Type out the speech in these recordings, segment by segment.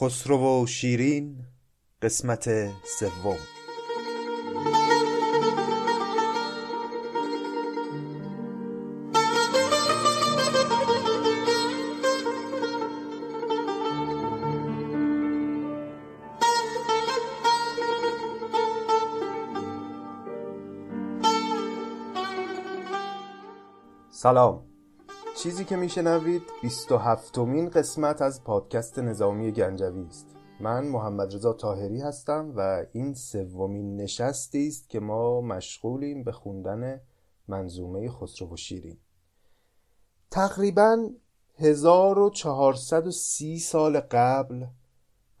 خسرو و شیرین قسمت سوم. سلام. چیزی که میشنوید 27 مین قسمت از پادکست نظامی گنجوی است. من محمد رضا تاهری هستم و این سومین نشستی است که ما مشغولیم به خوندن منظومه خسرو و شیرین. تقریبا 1430 سال قبل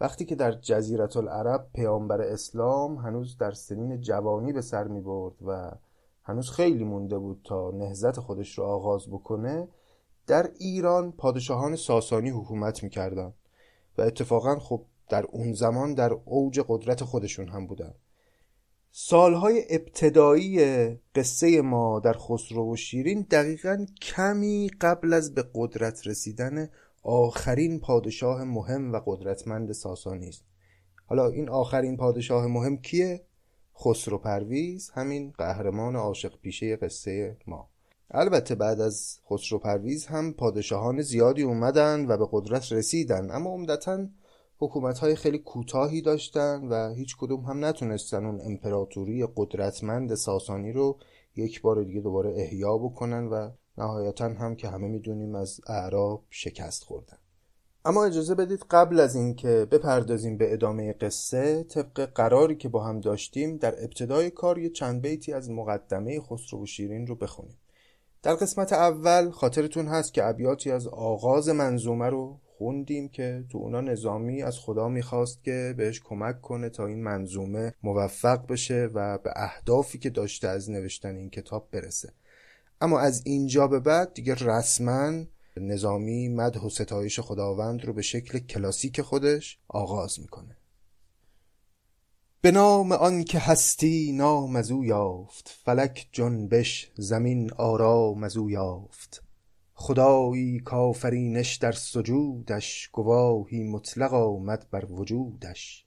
وقتی که در جزیرت العرب پیامبر اسلام هنوز در سنین جوانی به سر می برد و هنوز خیلی مونده بود تا نهزت خودش رو آغاز بکنه در ایران پادشاهان ساسانی حکومت می‌کردن و اتفاقا خب در اون زمان در اوج قدرت خودشون هم بودن. سالهای ابتدایی قصه ما در خسرو و شیرین دقیقا کمی قبل از به قدرت رسیدن آخرین پادشاه مهم و قدرتمند ساسانی است. حالا این آخرین پادشاه مهم کیه؟ خسرو پرویز همین قهرمان عاشق پیشه قصه ما. البته بعد از خسرو پرویز هم پادشاهان زیادی اومدن و به قدرت رسیدن. اما عمدتا حکومت های خیلی کوتاهی داشتن و هیچ کدوم هم نتونستن اون امپراتوری قدرتمند ساسانی رو یک بار دیگه دوباره احیا بکنن و نهایتا هم که همه می‌دونیم از اعراب شکست خوردن. اما اجازه بدید قبل از اینکه بپردازیم به ادامه قصه طبق قراری که با هم داشتیم در ابتدای کار یه چند بیتی از مقدمه خسرو و شیرین رو بخونیم. در قسمت اول خاطرتون هست که ابیاتی از آغاز منظومه رو خوندیم که تو اونا نظامی از خدا می‌خواست که بهش کمک کنه تا این منظومه موفق بشه و به اهدافی که داشته از نوشتن این کتاب برسه. اما از اینجا به بعد دیگه رسما نظامی مدح و ستایش خداوند رو به شکل کلاسیک خودش آغاز می‌کنه. به نام آن که هستی نام از او یافت فلک جنبش زمین آرام از او یافت. خدایی کافرینش در سجودش گواهی مطلق آمد بر وجودش.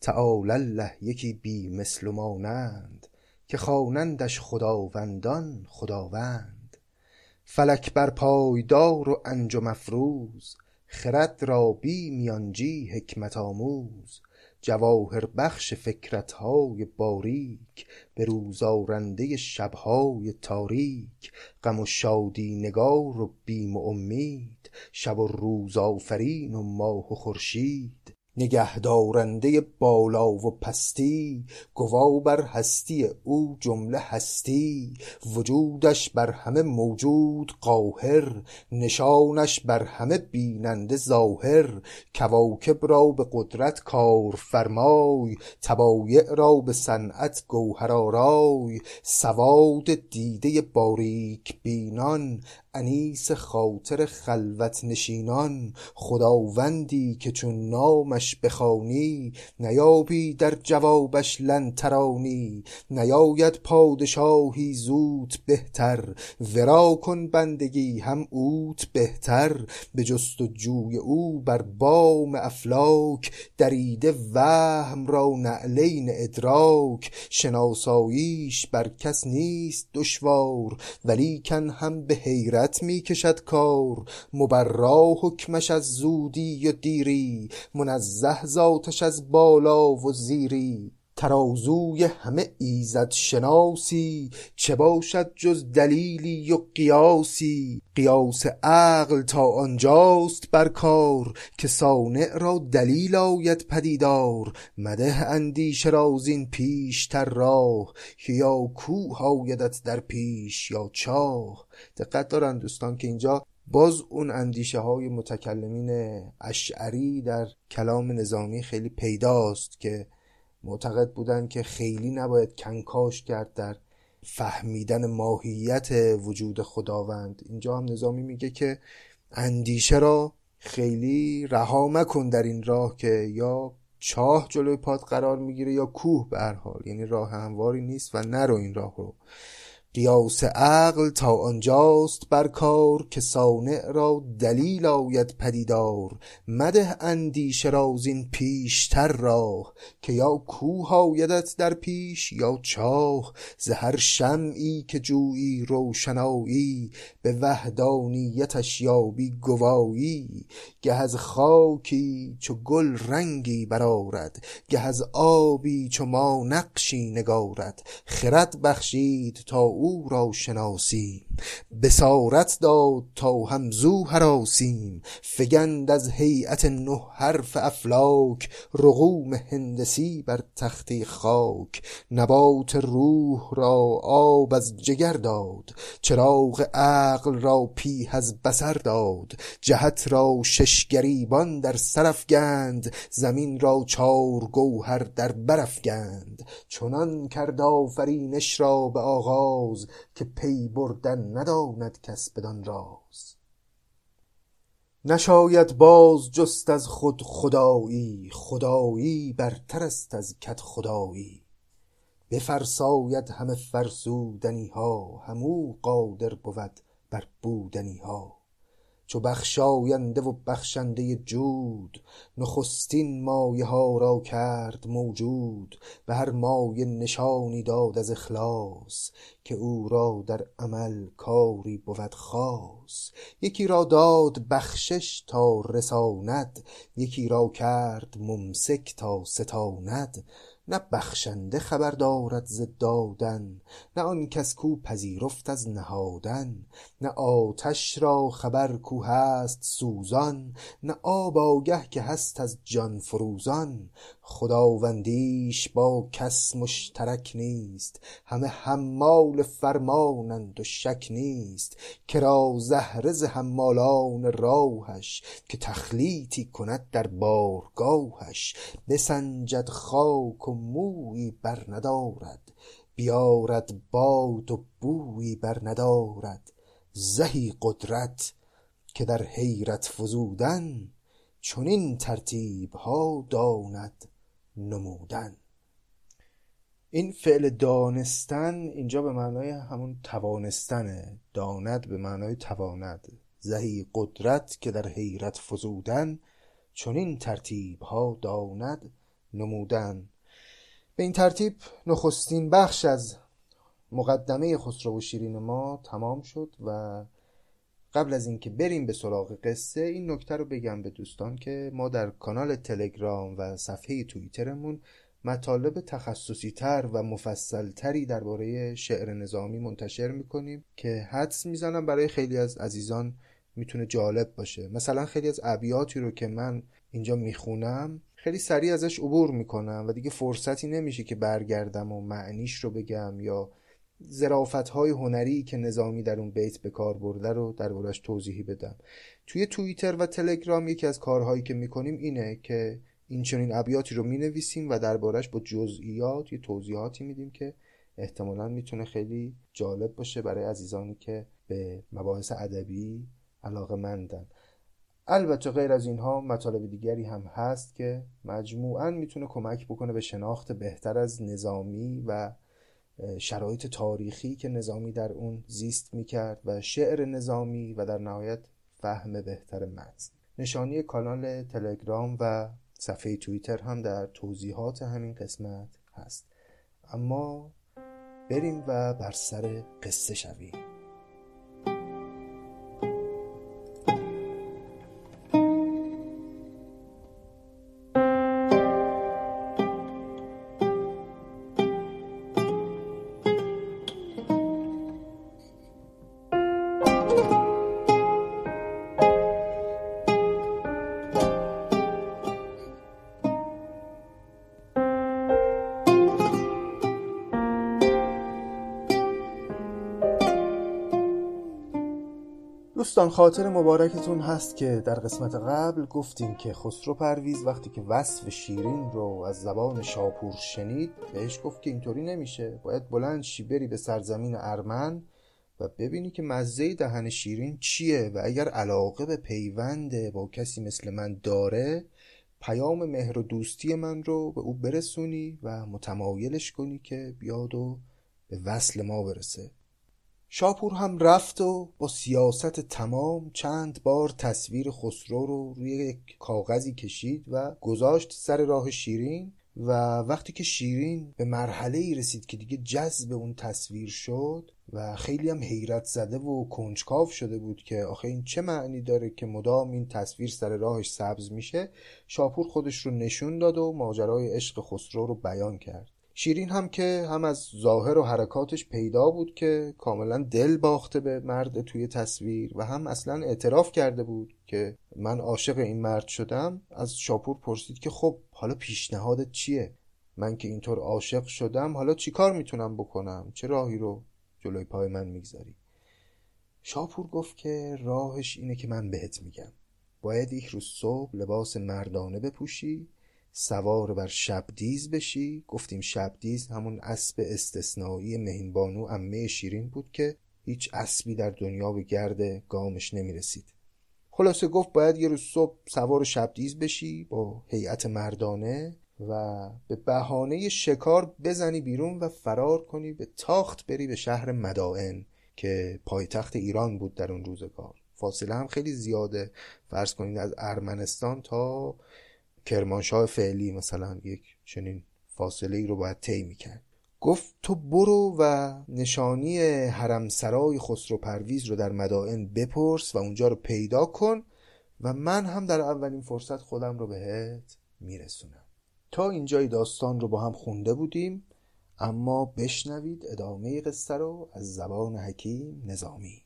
تعالی الله یکی بی مثل و مانند که خوانندش خداوندان خداوند. فلک بر پایدار و انجم افروز خرد را بی میانجی حکمت آموز. جواهر بخش فکرتهای باریک به روز آرنده شبهای تاریک غم و شادی نگار و بیم و امید شب و روز آفرین و ماه و خورشید. نگهدارنده بالا و پستی گوا بر هستی او جمله هستی وجودش بر همه موجود قاهر نشانش بر همه بیننده ظاهر. کواکب را به قدرت کار فرمای طبایع را به صنعت گوهرآرای سواد دیده باریک بینان انیس خاطر خلوت نشینان خداوندی که چون نامش بخوانی نیابی در جوابش لن ترانی. نیاید پادشاهی زود بهتر ورا کن بندگی هم اوت بهتر. به جست و جوی او بر بام افلاک دریده وهم را نعلین ادراک. شناساییش بر کس نیست دشوار ولیکن هم به حیرت می کشد کار مبرا حکمش از زودی و دیری منزه ذاتش از بالا و زیری. ترازوی همه ایزد شناسی چه باشد جز دلیلی و قیاسی؟ قیاس عقل تا آنجاست بر کار که صانع را دلیل آید پدیدار. مده اندیشه را زین پیشتر راه که یا کوه آیدت در پیش یا چاه. دقت دارن دوستان که اینجا باز اون اندیشه های متکلمین اشعری در کلام نظامی خیلی پیداست که معتقد بودن که خیلی نباید کنکاش کرد در فهمیدن ماهیت وجود خداوند. اینجا هم نظامی میگه که اندیشه را خیلی رها مکن در این راه که یا چاه جلوی پاد قرار می‌گیره یا کوه به حال. یعنی راه همواری نیست و نرو این راه رو. قیاس عقل تا آنجاست بر کار که صانع را دلیل آید پدیدار. مده اندیشه را زین پیشتر راه که یا کوه آیدت در پیش یا چاه. ز هر شمعی که جویی روشنایی به وحدانیتش یابی گوایی گه از خاکی چو گل رنگی برآرد گه از آبی چو ما نقشی نگارد. خرد بخشید تا او را شناسیم. بصارت داد تا هم زو هراسیم فگند از هیأت نه حرف افلاک رقوم هندسی بر تخته خاک. نبات روح را آب از جگر داد چراغ عقل را پیه از بصر داد. جهت را شش گریبان در سر افگند زمین را چار گوهر در بر افگند. چنان کرد آفرینش را به آغاز که پی بردن نداند کس بدان راز. نشاید باز جست از خود خدایی خدایی برتر است از کدخدایی بفرساید همه فرسودنی ها هم او قادر بود بر بودنی ها چو بخشاینده و بخشنده جود نخستین مایه ها را کرد موجود به هر مایه نشانی داد از اخلاص که او را در عمل کاری بود خاص. یکی را داد بخشش تا رساند یکی را کرد ممسک تا ستاند. نه بخشنده خبر دارد ز دادن نه آن کس کو پذیرفت از نهادن نه آتش را خبر کو هست سوزان نه آب آگه که هست از جان فروزان. خداوندیش با کس مشترک نیست. همه حمال فرمانند و شک نیست. کرا زهره ز حمالان راهش که تخلیطی کند در بارگاهش. بسنجد خاک و مویی بر ندارد. بیارد باد و بویی بر ندارد. زهی قدرت که در حیرت فزودن چنین ترتیب ها داند. نمودن. این فعل دانستن اینجا به معنای همون توانستنه. داند به معنای تواند. زهی قدرت که در حیرت فزودن چنین ترتیب ها داند نمودن. به این ترتیب نخستین بخش از مقدمه خسرو و شیرین ما تمام شد و قبل از اینکه بریم به سراغ قصه این نکته رو بگم به دوستان که ما در کانال تلگرام و صفحه توییترمون مطالب تخصصی تر و مفصل تری درباره شعر نظامی منتشر می‌کنیم که حدس می‌زنم برای خیلی از عزیزان می‌تونه جالب باشه. مثلا خیلی از ابیاتی رو که من اینجا می‌خونم خیلی سریع ازش عبور می‌کنم و دیگه فرصتی نمیشه که برگردم و معنیش رو بگم یا زرافت های هنری که نظامی در اون بیت به کار برده رو دربارش توضیحی بدم. توی توییتر و تلگرام یکی از کارهایی که می‌کنیم اینه که این چنین ابیاتی رو می‌نویسیم و دربارش با جزئیات یه توضیحاتی میدیم که احتمالا می‌تونه خیلی جالب باشه برای عزیزانی که به مباحث ادبی علاقه مندن. البته غیر از اینها مطالب دیگری هم هست که مجموعا می‌تونه کمک بکنه به شناخت بهتر از نظامی و شرایط تاریخی که نظامی در اون زیست می‌کرد و شعر نظامی و در نهایت فهم بهتر متن. نشانی کانال تلگرام و صفحه توییتر هم در توضیحات همین قسمت هست. اما بریم و بر سر قصه شویم. خاطر مبارکتون هست که در قسمت قبل گفتیم که خسرو پرویز وقتی که وصف شیرین رو از زبان شاپور شنید بهش گفت که اینطوری نمیشه. باید بلند شی بری به سرزمین ارمن و ببینی که مزه دهن شیرین چیه و اگر علاقه به پیوند با کسی مثل من داره پیام مهر و دوستی من رو به او برسونی و متمایلش کنی که بیاد و به وصل ما برسه. شاپور هم رفت و با سیاست تمام چند بار تصویر خسرو رو روی یک کاغذی کشید و گذاشت سر راه شیرین و وقتی که شیرین به مرحله ای رسید که دیگه جذب اون تصویر شد و خیلی هم حیرت زده و کنجکاو شده بود که آخه این چه معنی داره که مدام این تصویر سر راهش سبز میشه شاپور خودش رو نشون داد و ماجرای عشق خسرو رو بیان کرد. شیرین هم که هم از ظاهر و حرکاتش پیدا بود که کاملا دل باخته به مرد توی تصویر و هم اصلا اعتراف کرده بود که من عاشق این مرد شدم. از شاپور پرسید که خب حالا پیشنهادت چیه؟ من که اینطور عاشق شدم حالا چیکار می‌تونم بکنم؟ چه راهی رو جلوی پای من می‌گذاری؟ شاپور گفت که راهش اینه که من بهت میگم. باید یک روز صبح لباس مردانه بپوشی سوار بر شبدیز بشی. گفتیم شبدیز همون اسب استثنایی مهینبانو امه شیرین بود که هیچ اسبی در دنیا به گرد گامش نمی‌رسید. خلاصه گفت باید یه روز صبح سوار شبدیز بشی با هیئت مردانه و به بهانه شکار بزنی بیرون و فرار کنی به تاخت بری به شهر مدائن که پایتخت ایران بود در اون روزگار. فاصله هم خیلی زیاده. فرض کنید از ارمنستان تا کرمانشاه فعلی مثلا یک چنین فاصله ای رو باید طی می‌کرد. گفت تو برو و نشانی حرم سرای خسرو پرویز رو در مدائن بپرس و اونجا رو پیدا کن و من هم در اولین فرصت خودم رو بهت میرسونم. تا اینجای داستان رو با هم خونده بودیم اما بشنوید ادامه قصه رو از زبان حکیم نظامی.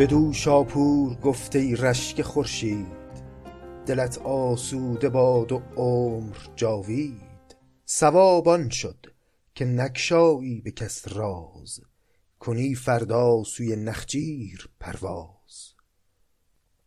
بدو شاپور گفت ای رشک خورشید دلت آسوده باد و عمر جاوید. صواب آن شد که نگشایی به کس راز کنی فردا سوی نخجیر پرواز.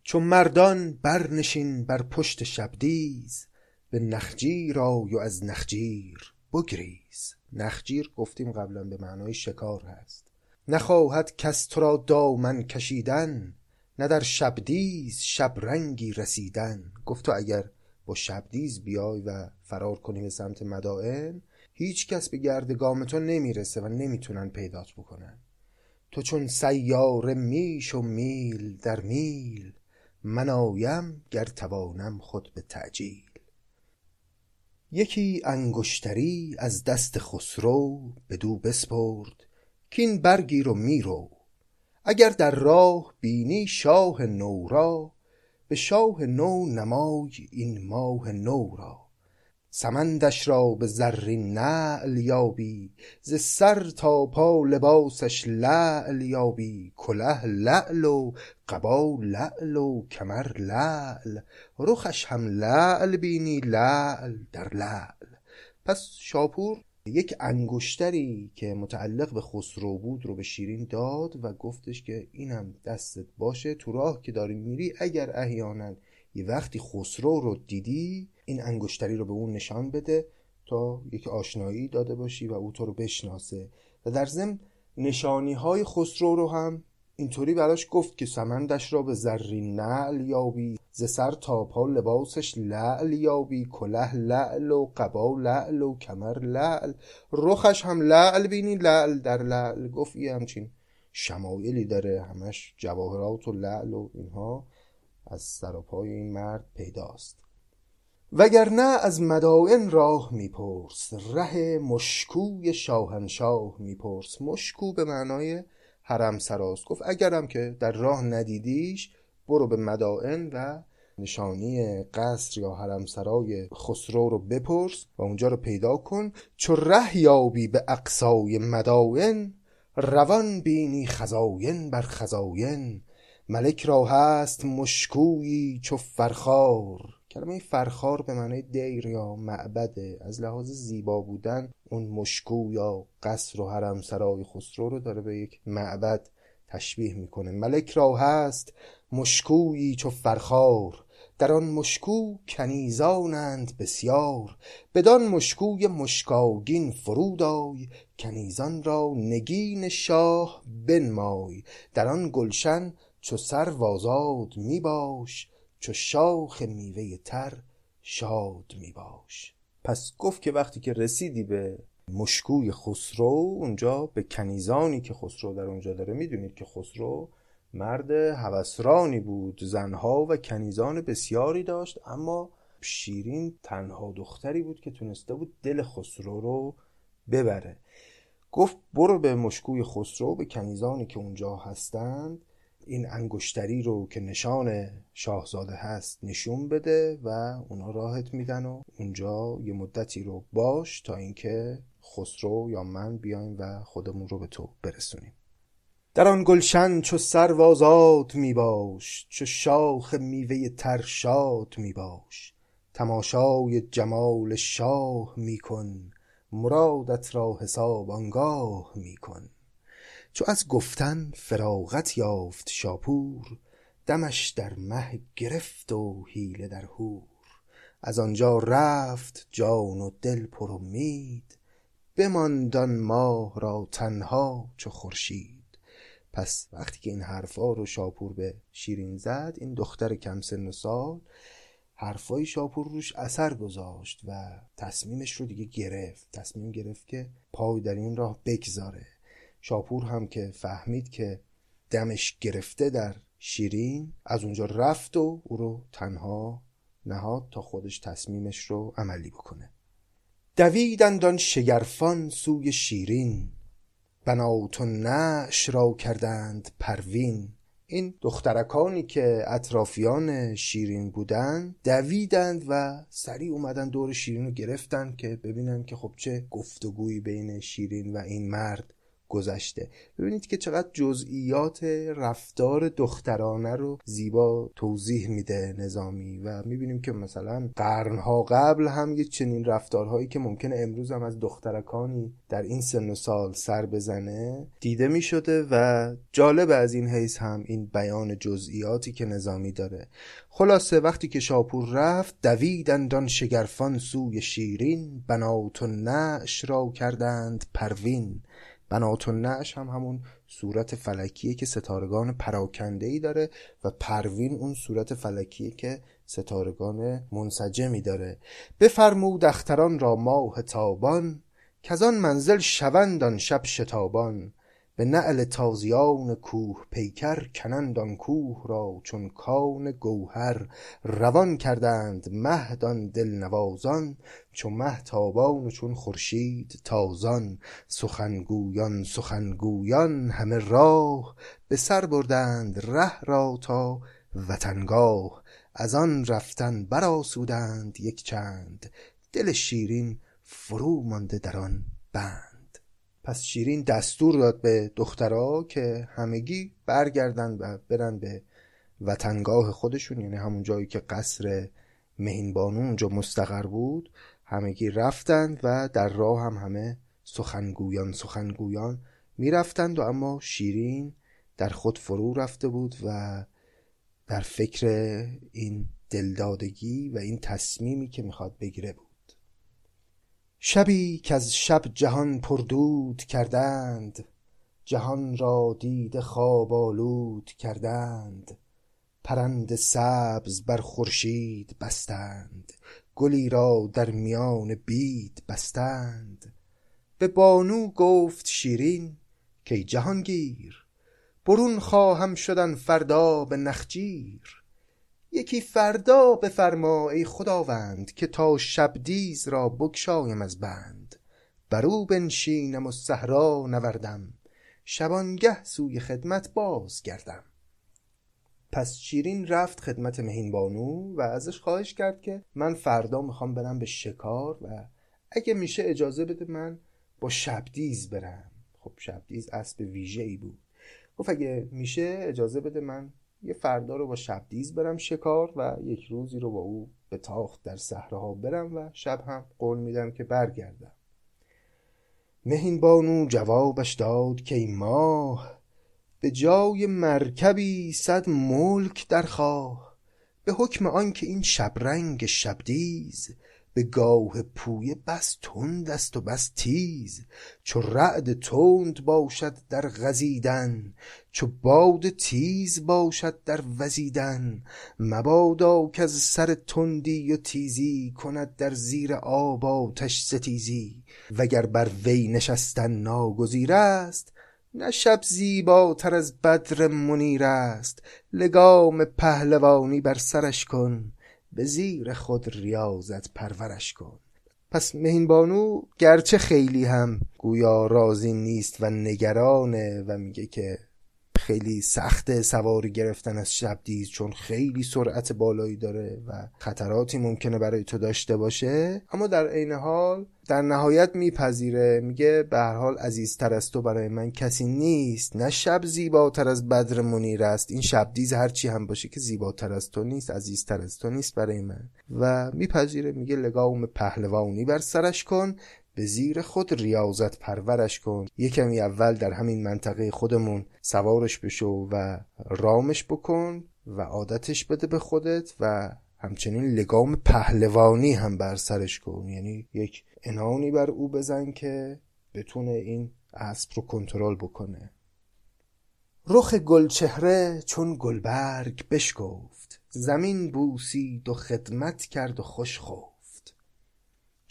چو مردان برنشین بر پشت شبدیز به نخجیر آی و از نخجیر بگریز. نخجیر گفتیم قبلا به معنای شکار هست. نخواهد کس تو را دامن کشیدن نه در شبدیز شبرنگی رسیدن. گفت تو اگر با شبدیز بیای و فرار کنی به سمت مدائن هیچ کس به گرد گام تو نمی‌رسه و نمی‌تونن پیدات بکنن. تو چون سیاره میش و میل در میل من آیم گر توانم خود به تعجیل. یکی انگشتری از دست خسرو بدو بسپرد کین برگیر و میرو. اگر در راه بینی شاه نو را به شاه نو نمای این ماه نو را. سمندش را به زرین نعل یابی ز سر تا پا لباسش لعل یابی. کله لعل و قبا لعل و کمر لعل رخش هم لعل بینی لعل در لعل. پس شاپور یک انگشتری که متعلق به خسرو بود رو به شیرین داد و گفتش که اینم دستت باشه. تو راه که داری میری اگر احیانا یه وقتی خسرو رو دیدی این انگشتری رو به اون نشان بده تا یک آشنایی داده باشی و او تو رو بشناسه. و در ضمن نشانی های خسرو رو هم اینطوری براش گفت که سمندش را به زرین نعل یابی ز سر تا پا لباسش لعل یابی کله لعل و قبا لعل و کمر لعل. رخش هم لعل بینی لعل در لعل. گفت یه همچین شمایلی داره همش جواهرات و لعل و اینها از سر و پای این مرد پیداست. وگرنه از مدائن راه میپرس ره مشکوی شاهنشاه میپرس. مشکو به معنای حرم سراست گفت اگرم که در راه ندیدیش برو به مدائن و نشانی قصر یا حرمسرای خسرو رو بپرس و اونجا رو پیدا کن چو ره یابی به اقصای مداین روان بینی خزاین بر خزاین. ملک را هست مشکویی چو فرخار. کلمه فرخار به معنی دیر یا معبده از لحاظ زیبا بودن اون مشکو یا قصر و حرم سرای خسرو رو داره به یک معبد تشبیه می‌کنه. ملک را هست مشکویی چو فرخار در آن مشکو کنیزانند بسیار. بدان مشکوی مشکاگین فرود آی کنیزان را نگین شاه بنمای. در آن گلشن چو سرو آزاد می باش چو شاخ میوه تر شاد می باش پس گفت که وقتی که رسیدی به مشکوی خسرو اونجا به کنیزانی که خسرو در اونجا داره می‌دونید که خسرو مرد هوسرانی بود زنها و کنیزان بسیاری داشت اما شیرین تنها دختری بود که تونسته بود دل خسرو رو ببره. گفت برو به مشکوی خسرو به کنیزانی که اونجا هستند. این انگشتری رو که نشان شاهزاده هست نشون بده و اونا راحت میدن و اونجا یه مدتی رو باش تا اینکه خسرو یا من بیایم و خودمون رو به تو برسونیم. در آن گلشن چو سرو آزاد می باش چو شاخ میوه تر شاد می باش تماشای جمال شاه می کن مرادت را حساب آنگاه می کن چو از گفتن فراغت یافت شاپور دمش در مه گرفت و حیله در هور از آنجا رفت جان و دل پر امید بماند آن ماه را تنها چو خورشید. پس وقتی که این حرفا رو شاپور به شیرین زد این دختر کم سن و سال حرفای شاپور روش اثر گذاشت و تصمیمش رو دیگه گرفت. تصمیم گرفت که پای در این راه بگذاره. شاپور هم که فهمید که دمش گرفته در شیرین از اونجا رفت و او رو تنها نهاد تا خودش تصمیمش رو عملی بکنه. دویدند آن شگرفان سوی شیرین. بنات و نعش را کردند پروین. این دخترکانی که اطرافیان شیرین بودن دویدند و سریع اومدن دور شیرین رو گرفتن که ببینن که خب چه گفتگویی بین شیرین و این مرد گذشته. ببینید که چقدر جزئیات رفتار دخترانه رو زیبا توضیح میده نظامی و می‌بینیم که مثلا قرنها قبل هم یه چنین رفتارهایی که ممکنه امروز هم از دخترکانی در این سن و سال سر بزنه دیده می‌شده و جالب از این حیث هم این بیان جزئیاتی که نظامی داره. خلاصه وقتی که شاپور رفت دویدندان شگرفان سوی شیرین بنات و نعش را کردند پروین. بنات نعش هم همون صورت فلکیه که ستارگان پراکنده ای داره و پروین اون صورت فلکیه که ستارگان منسجمی داره. بفرمود اختران را ماه تابان که آن منزل شوندان شب شتابان. به نعل تازیان کوه پیکر کنند آن کوه را چون کان گوهر روان کردند مهدان دل نوازان چو مه تابان و چون خورشید تازان. سخنگویان سخنگویان همه راه به سر بردند ره را تا وطنگاه. از آن رفتن برآسودند یک چند دل شیرین فرو مانده در آن بند. پس شیرین دستور داد به دخترها که همگی برگردن و برن به وطنگاه خودشون یعنی همون جایی که قصر مهینبانو اونجا مستقر بود. همگی رفتند و در راه هم همه سخنگویان سخنگویان می‌رفتند و اما شیرین در خود فرو رفته بود و در فکر این دلدادگی و این تصمیمی که می‌خواد بگیره بود. شبی که از شب جهان پردود کردند جهان را دید خواب آلود کردند. پرند سبز بر خورشید بستند گلی را در میان بید بستند. به بانو گفت شیرین که جهانگیر برون خواهم شدن فردا به نخجیر. یکی فردا بفرما ای خداوند که تا شبدیز را بگشایم از بند. برو بنشینم و صحرا نوردم. شبانگه سوی خدمت باز گردم پس شیرین رفت خدمت مهین بانو و ازش خواهش کرد که من فردا می‌خوام برم به شکار و اگه میشه اجازه بده من با شبدیز برم. خب شبدیز اسب ویژه ای بود. گفت اگه میشه اجازه بده من یه فردا رو با شبدیز برم شکار و یک روزی رو با او به تاخت در صحراها برم و شب هم قول میدم که برگردم. مهین بانو جوابش داد که ای ماه به جای مرکبی صد ملک درخواه به حکم آنکه این شبرنگ شبدیز به گاه پویه بس تند است و بس تیز چو رعد تند باشد در غزیدن چو باد تیز باشد در وزیدن. مبادا کز سر تندی و تیزی کند در زیر آب آتش ستیزی. وگر بر وی نشستن ناگزیر است نه شب زیباتر از بدر منیر است. لگام پهلوانی بر سرش کن به زیر خود ریاضت پرورش کن. پس مهین بانو گرچه خیلی هم گویا راضی نیست و نگرانه و میگه که خیلی سخت سواری گرفتن از شبدیز چون خیلی سرعت بالایی داره و خطراتی ممکنه برای تو داشته باشه. اما در عین حال در نهایت میپذیره. میگه به هر حال عزیزتر از تو برای من کسی نیست. نه شب زیباتر از بدر منیر است. این شبدیز هرچی هم باشه که زیباتر از تو نیست عزیزتر از تو نیست برای من. و میپذیره میگه لگاوم پهلوانی بر سرش کن. به زیر خود ریاضت پرورش کن. یه کمی اول در همین منطقه خودمون سوارش بشو و رامش بکن و عادتش بده به خودت و همچنین لگام پهلوانی هم بر سرش کن. یعنی یک انانی بر او بزن که بتونه این اسب رو کنترل بکنه. رخ گلچهره چون گلبرگ بشکفت. زمین بوسید و خدمت کرد و خوش خفت.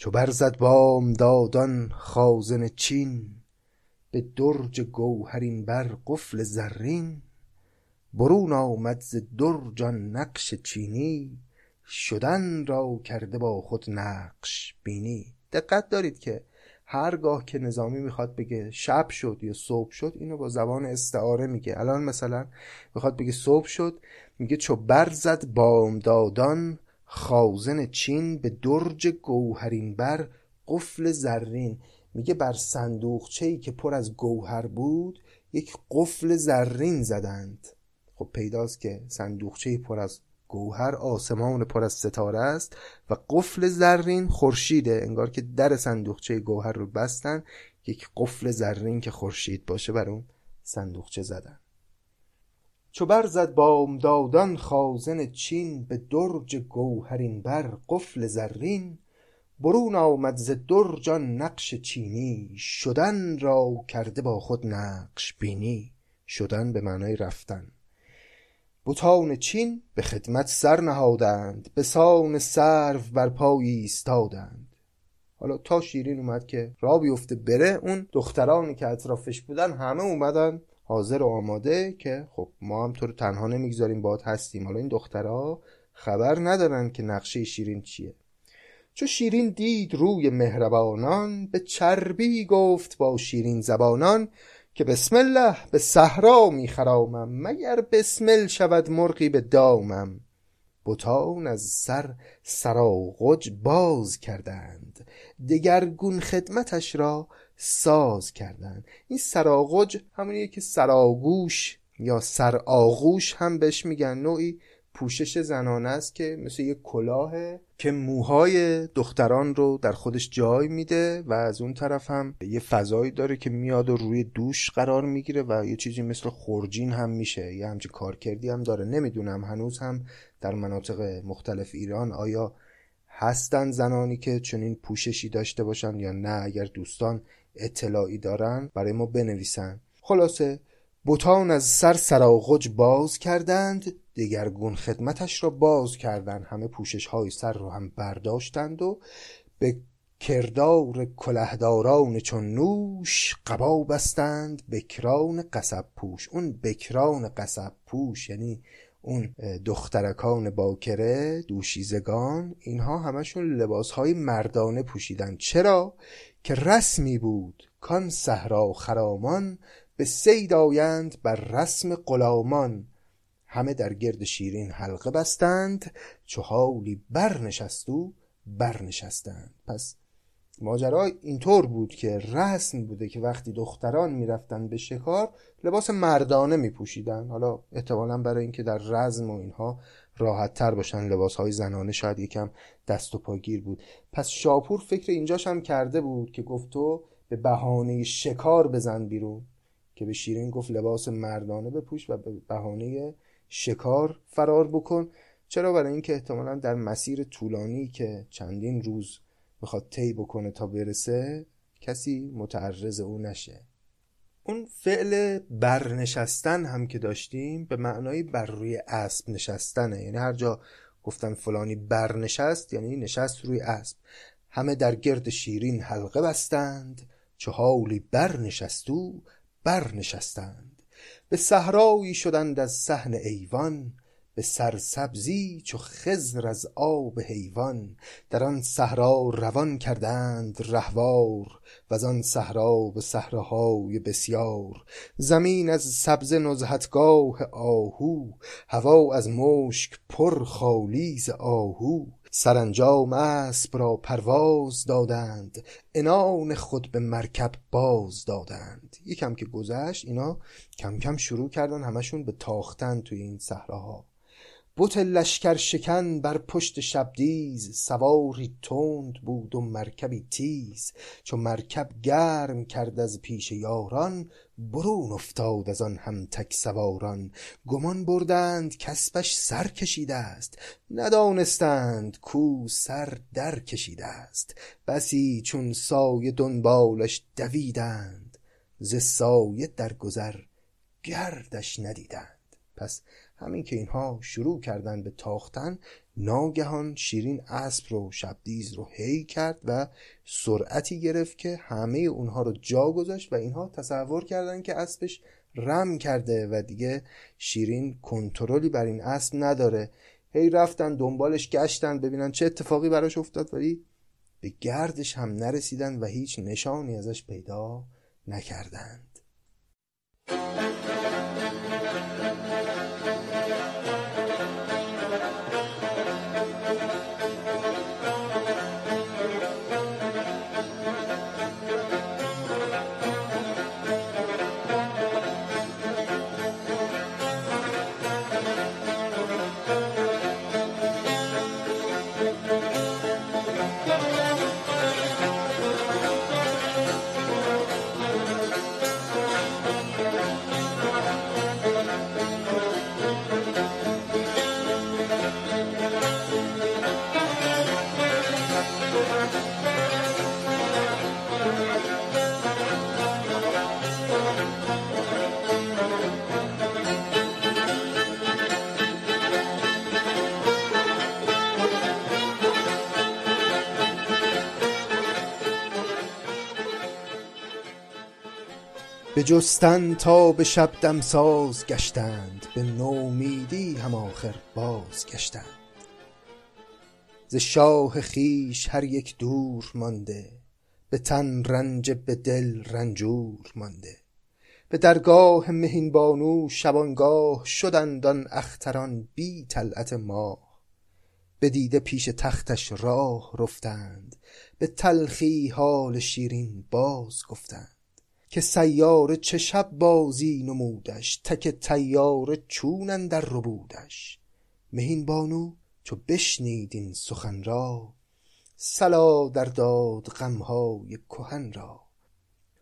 چو برزد بامدادان خازن چین به درج گوهرین بر قفل زرین. برون آمد ز درج آن نقش چینی شدن را کرده با خود نقش بینی. دقت دارید که هرگاه که نظامی می‌خواد بگه شب شد یا صبح شد اینو با زبان استعاره میگه. الان مثلا می‌خواد بگه صبح شد میگه چو برزد بامدادان خازن چین به درج گوهرین بر قفل زرین. میگه بر صندوقچه ای که پر از گوهر بود یک قفل زرین زدند. خب پیداست که صندوقچه پر از گوهر آسمان پر از ستاره است و قفل زرین خورشیده. انگار که در صندوقچه گوهر رو بستن یک قفل زرین که خورشید باشه بر اون صندوقچه زدن. چو برزد بامدادان خازن چین به درج گوهرین بر قفل زرین. برون آمد ز درج آن نقش چینی شدن را کرده با خود نقش بینی. شدن به معنای رفتن. بتان چین به خدمت سر نهادند به سان سرو بر پای ایستادند. حالا تا شیرین اومد که را بیفته بره اون دخترانی که اطرافش بودن همه اومدن حاضر و آماده که خب ما هم تو رو تنها نمی‌گذاریم باد هستیم. حالا این دخترها خبر ندارن که نقشه شیرین چیه. چو شیرین دید روی مهربانان به چربی گفت با شیرین زبانان که بسم الله به صحرا می خرامم مگر بسمل شود مرغی به دامم. بتان از سر سراغج باز کردند. دگرگون خدمتش را ساز کردند این سراغج همونیه که سراغوش یا سرآغوش هم بهش میگن. نوعی پوشش زنانه است که مثل یک کلاهه که موهای دختران رو در خودش جای میده و از اون طرف هم یه فضایی داره که میاد و روی دوش قرار می‌گیره و یه چیزی مثل خورجین هم میشه. یه همچین کارکردی هم داره. نمی‌دونم هنوز هم در مناطق مختلف ایران آیا هستن زنانی که چنین پوششی داشته باشن یا نه. اگر دوستان اطلاعی دارن برای ما بنویسن. خلاصه بوتان از سر سراغج باز کردند دگرگون خدمتش را باز کردند. همه پوشش های سر رو هم برداشتند و به کردار کلهداران چون نوش قبا بستند. بکران قصب پوش. اون بکران قصب پوش یعنی اون دخترکان باکره دوشیزگان اینها همشون لباس های مردانه پوشیدن. چرا؟ که رسمی بود کان صحرا خرامان به سید آیند بر رسم غلامان. همه در گرد شیرین حلقه بستند چو حالی برنشست و برنشستند. پس ماجرا اینطور بود که رسم بوده که وقتی دختران می‌رفتن به شکار لباس مردانه میپوشیدن. حالا احتمالا برای اینکه در رزم و اینها راحت تر باشن لباس های زنانه شاید یکم دست و پاگیر بود. پس شاپور فکر اینجاش هم کرده بود که گفت تو به بهانه شکار بزن بیرون. که به شیرین گفت لباس مردانه بپوش و به بهانه شکار فرار بکن. چرا؟ برای اینکه احتمالا در مسیر طولانی که چندین روز می‌خواد طی بکنه تا برسه کسی متعرض او نشه. اون فعل برنشستن هم که داشتیم به معنای بر روی اسب نشستنه. یعنی هر جا گفتن فلانی برنشست یعنی نشست روی اسب. همه در گرد شیرین حلقه بستند چه حالی برنشستو برنشستند. به صحرایی شدند از صحن ایوان به سرسبزی چو خضر از آب حیوان در آن صحرا روان کردند رهوار و آن صحرا به صحراهای بسیار. زمین از سبزه نزهتگاه آهو هوا از مشک پر خالی ز آهو. سرانجام اسب را پرواز دادند عنان خود به مرکب باز دادند. یکم که گذشت اینا کم کم شروع کردن همشون به تاختن توی این صحراها. بت لشکر شکن بر پشت شبدیز سواری تند بود و مرکبی تیز. چو مرکب گرم کرد از پیش یاران برون افتاد از آن هم تک سواران. گمان بردند کسبش سر کشیده است ندانستند کو سر در کشیده است. بسی چون سایه دنبالش دویدند ز سایه در گذر گردش ندیدند. پس همین که اینها شروع کردن به تاختن ناگهان شیرین اسب رو شبدیز رو هی کرد و سرعتی گرفت که همه اونها رو جا گذاشت و اینها تصور کردن که اسبش رم کرده و دیگه شیرین کنترلی بر این اسب نداره. هی رفتن دنبالش گشتن ببینن چه اتفاقی براش افتاد ولی به گردش هم نرسیدن و هیچ نشانی ازش پیدا نکردند. بجستن تا به شب دمساز گشتند به نومیدی هم آخر باز گشتند. ز شاه خویش هر یک دور مانده به تن رنجه به دل رنجور مانده. به درگاه مهین بانو شبانگاه شدند آن اختران بی طلعت ماه. به دیده پیش تختش راه رفتند به تلخی حال شیرین باز گفتند. که سیاره چه شب بازی نمودش تک طیاره چون اندر ربودش. مهین بانو چو بشنید این سخن را صلا در داد غمهای کهن را.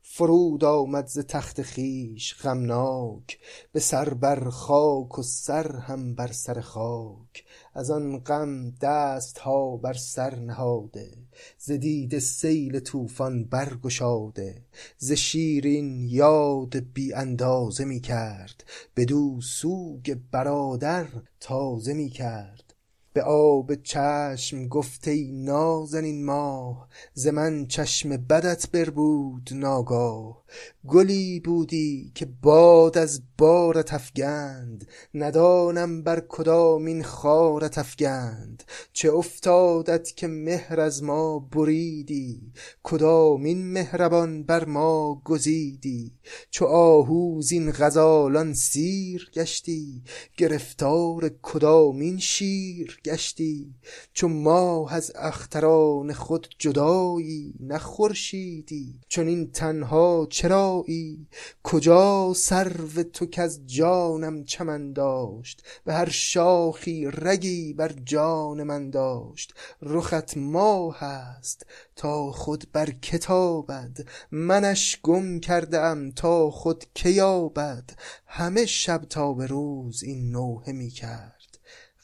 فرود آمد ز تخت خویش غمناک به سر بر خاک و سر هم بر سر خاک. از آن غم دست ها بر سر نهاده ز دیده سیل طوفان برگشاده ز شیرین یاد بی اندازه می کرد بدو سوگ برادر تازه می کرد. به آب چشم گفت ای نازنین ماه ز من چشم بدت بربود ناگاه. گلی بودی که باد از بارت افگند ندانم بر کدامین خارت افگند چه افتادت که مهر از ما بریدی؟ کدامین مهربان بر ما گزیدی؟ چو آهو زین غزالان سیر گشتی گرفتار کدامین شیر گشتی؟ چو ماه از اختران خود جدایی نه خورشیدی چنین تنها چرایی؟ کجا سرو تو کز جانم چمن داشت به هر شاخی رگی بر جان من داشت؟ رخت ماه است تا خود بر که تابد؟ منش گم کرده ام تا خود که یابد؟ همه شب تا به روز این نوحه می کرد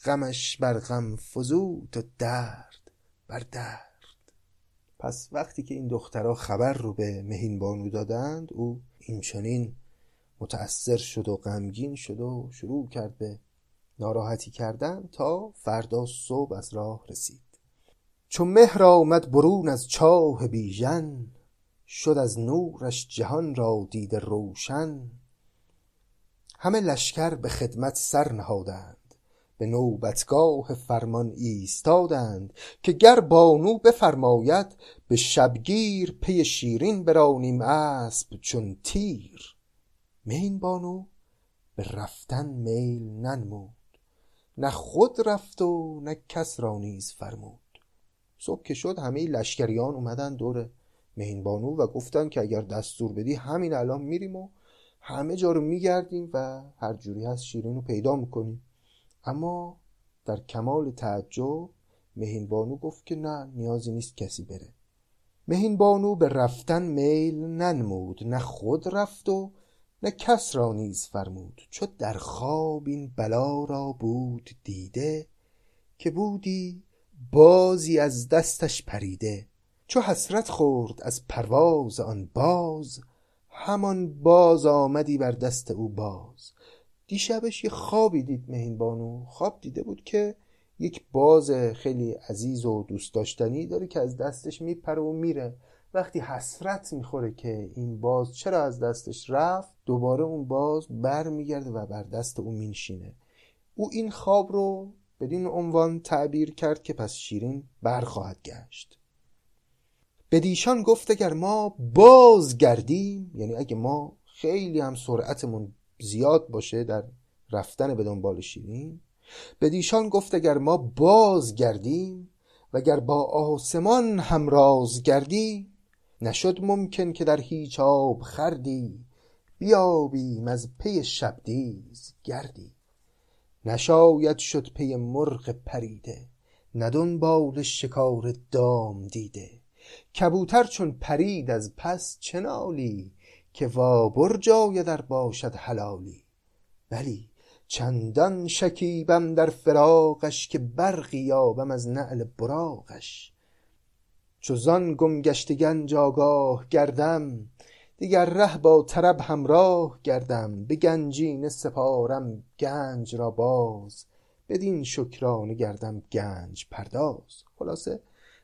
غمش بر غم فزود و درد بر درد. پس وقتی که این دخترها خبر رو به مهین بانو دادند او اینچنین متأثر شد و غمگین شد و شروع کرد به ناراحتی کردن تا فردا صبح از راه رسید. چو مهر آمد برون از چاه بیژن شد از نورش جهان را دیده روشن. همه لشکر به خدمت سر نهادند. به نوبتگاه فرمان ایستادند که گر بانو بفرماید به شبگیر پی شیرین برانیم اسب چون تیر. مهین بانو؟ به رفتن میل ننمود. نه خود رفت و نه کس را نیز فرمود. صبح که شد همه لشکریان اومدن دور مهین بانو و گفتن که اگر دستور بدی همین الان میریم و همه جا رو میگردیم و هر جوری هست شیرین رو پیدا می‌کنیم. اما در کمال تعجب مهین بانو گفت که نه نیازی نیست کسی بره. مهین بانو به رفتن میل ننمود نه خود رفت و نه کس را نیز فرمود. چو در خواب این بلا را بود دیده که بودی بازی از دستش پریده. چو حسرت خورد از پرواز آن باز همان باز آمدی بر دست او باز. دیشبش یه خوابی دید مهین بانو. خواب دیده بود که یک باز خیلی عزیز و دوست داشتنی داره که از دستش میپره و میره. وقتی حسرت می‌خوره که این باز چرا از دستش رفت دوباره اون باز بر میگرده و بر دست او مینشینه. او این خواب رو بدین عنوان تعبیر کرد که پس شیرین برخواهد گشت. بدیشان گفت اگر ما باز گردیم یعنی اگه ما خیلی هم سرعتمون زیاد باشه در رفتن به دنبال شیرین بدیشان گفت اگر ما باز گردیم و اگر با آسمان همراز گردیم نشد ممکن که در هیچ آب خردی بیابیم از پی شبدیز گردی. نشاید شد پی مرغ پریده نه دنبال شکار دام دیده. کبوتر چون پرید از پس چه نالی؟ که وابرج ار باشد حلالی. بلی چندان شکیبم در فراقش که برقی یابم از نعل براقش. چو زان گم گشته گنج آگاه گردم دیگر ره با طرب همراه گردم. به گنجینه سپارم گنج را باز بدین شکرانه گردم گنج پرداز. خلاصه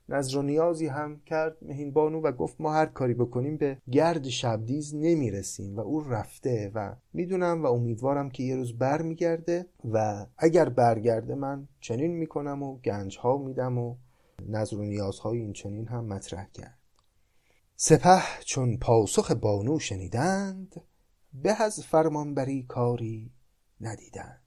نظر و نیازی هم کرد مهین بانو و گفت ما هر کاری بکنیم به گرد شبدیز نمی‌رسیم و او رفته و می‌دونم و امیدوارم که یه روز بر میگرده و اگر برگرده من چنین می‌کنم و گنج ها میدم و نظر و نیازهای این چنین هم مطرح کرد. سپه چون پاسخ بانو شنیدند به از فرمانبری کاری ندیدند.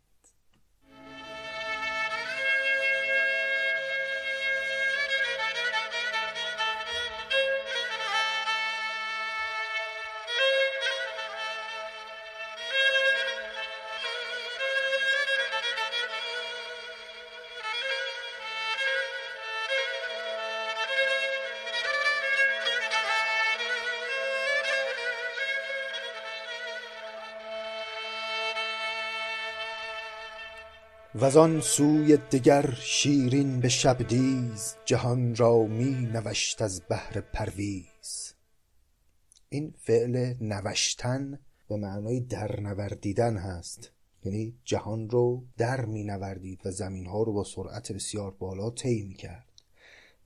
وزان سوی دگر شیرین به شبدیز جهان را می نوشت از بهر پرویز. این فعل نوشتن به معنای درنوردیدن هست. یعنی جهان رو در می نوردید و زمین ها رو با سرعت بسیار بالا طی می کرد.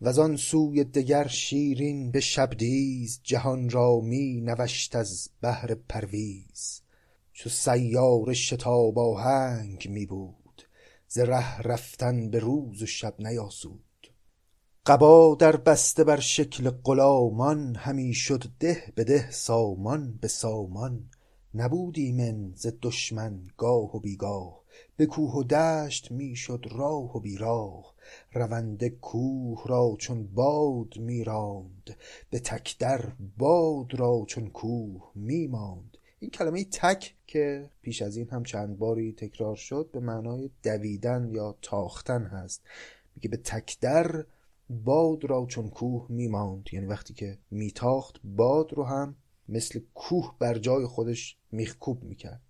و آن سوی دگر شیرین به شبدیز جهان را می نوشت از بهر پرویز. چو سیار شتاب آهنگ می بود ز ره رفتن به روز و شب نیاسود. قبا در بسته بر شکل غلامان همی شد ده به ده سامان به سامان. نبود ایمن ز دشمن گاه و بیگاه به کوه و دشت می شد راه و بیراه رونده کوه را چون باد می راند به تک در باد را چون کوه می ماند. این کلمه تک که پیش از این هم چند باری تکرار شد به معنای دویدن یا تاختن هست. میگه به تک در باد را چون کوه میماند. یعنی وقتی که میتاخت باد رو هم مثل کوه بر جای خودش میخکوب می‌کرد.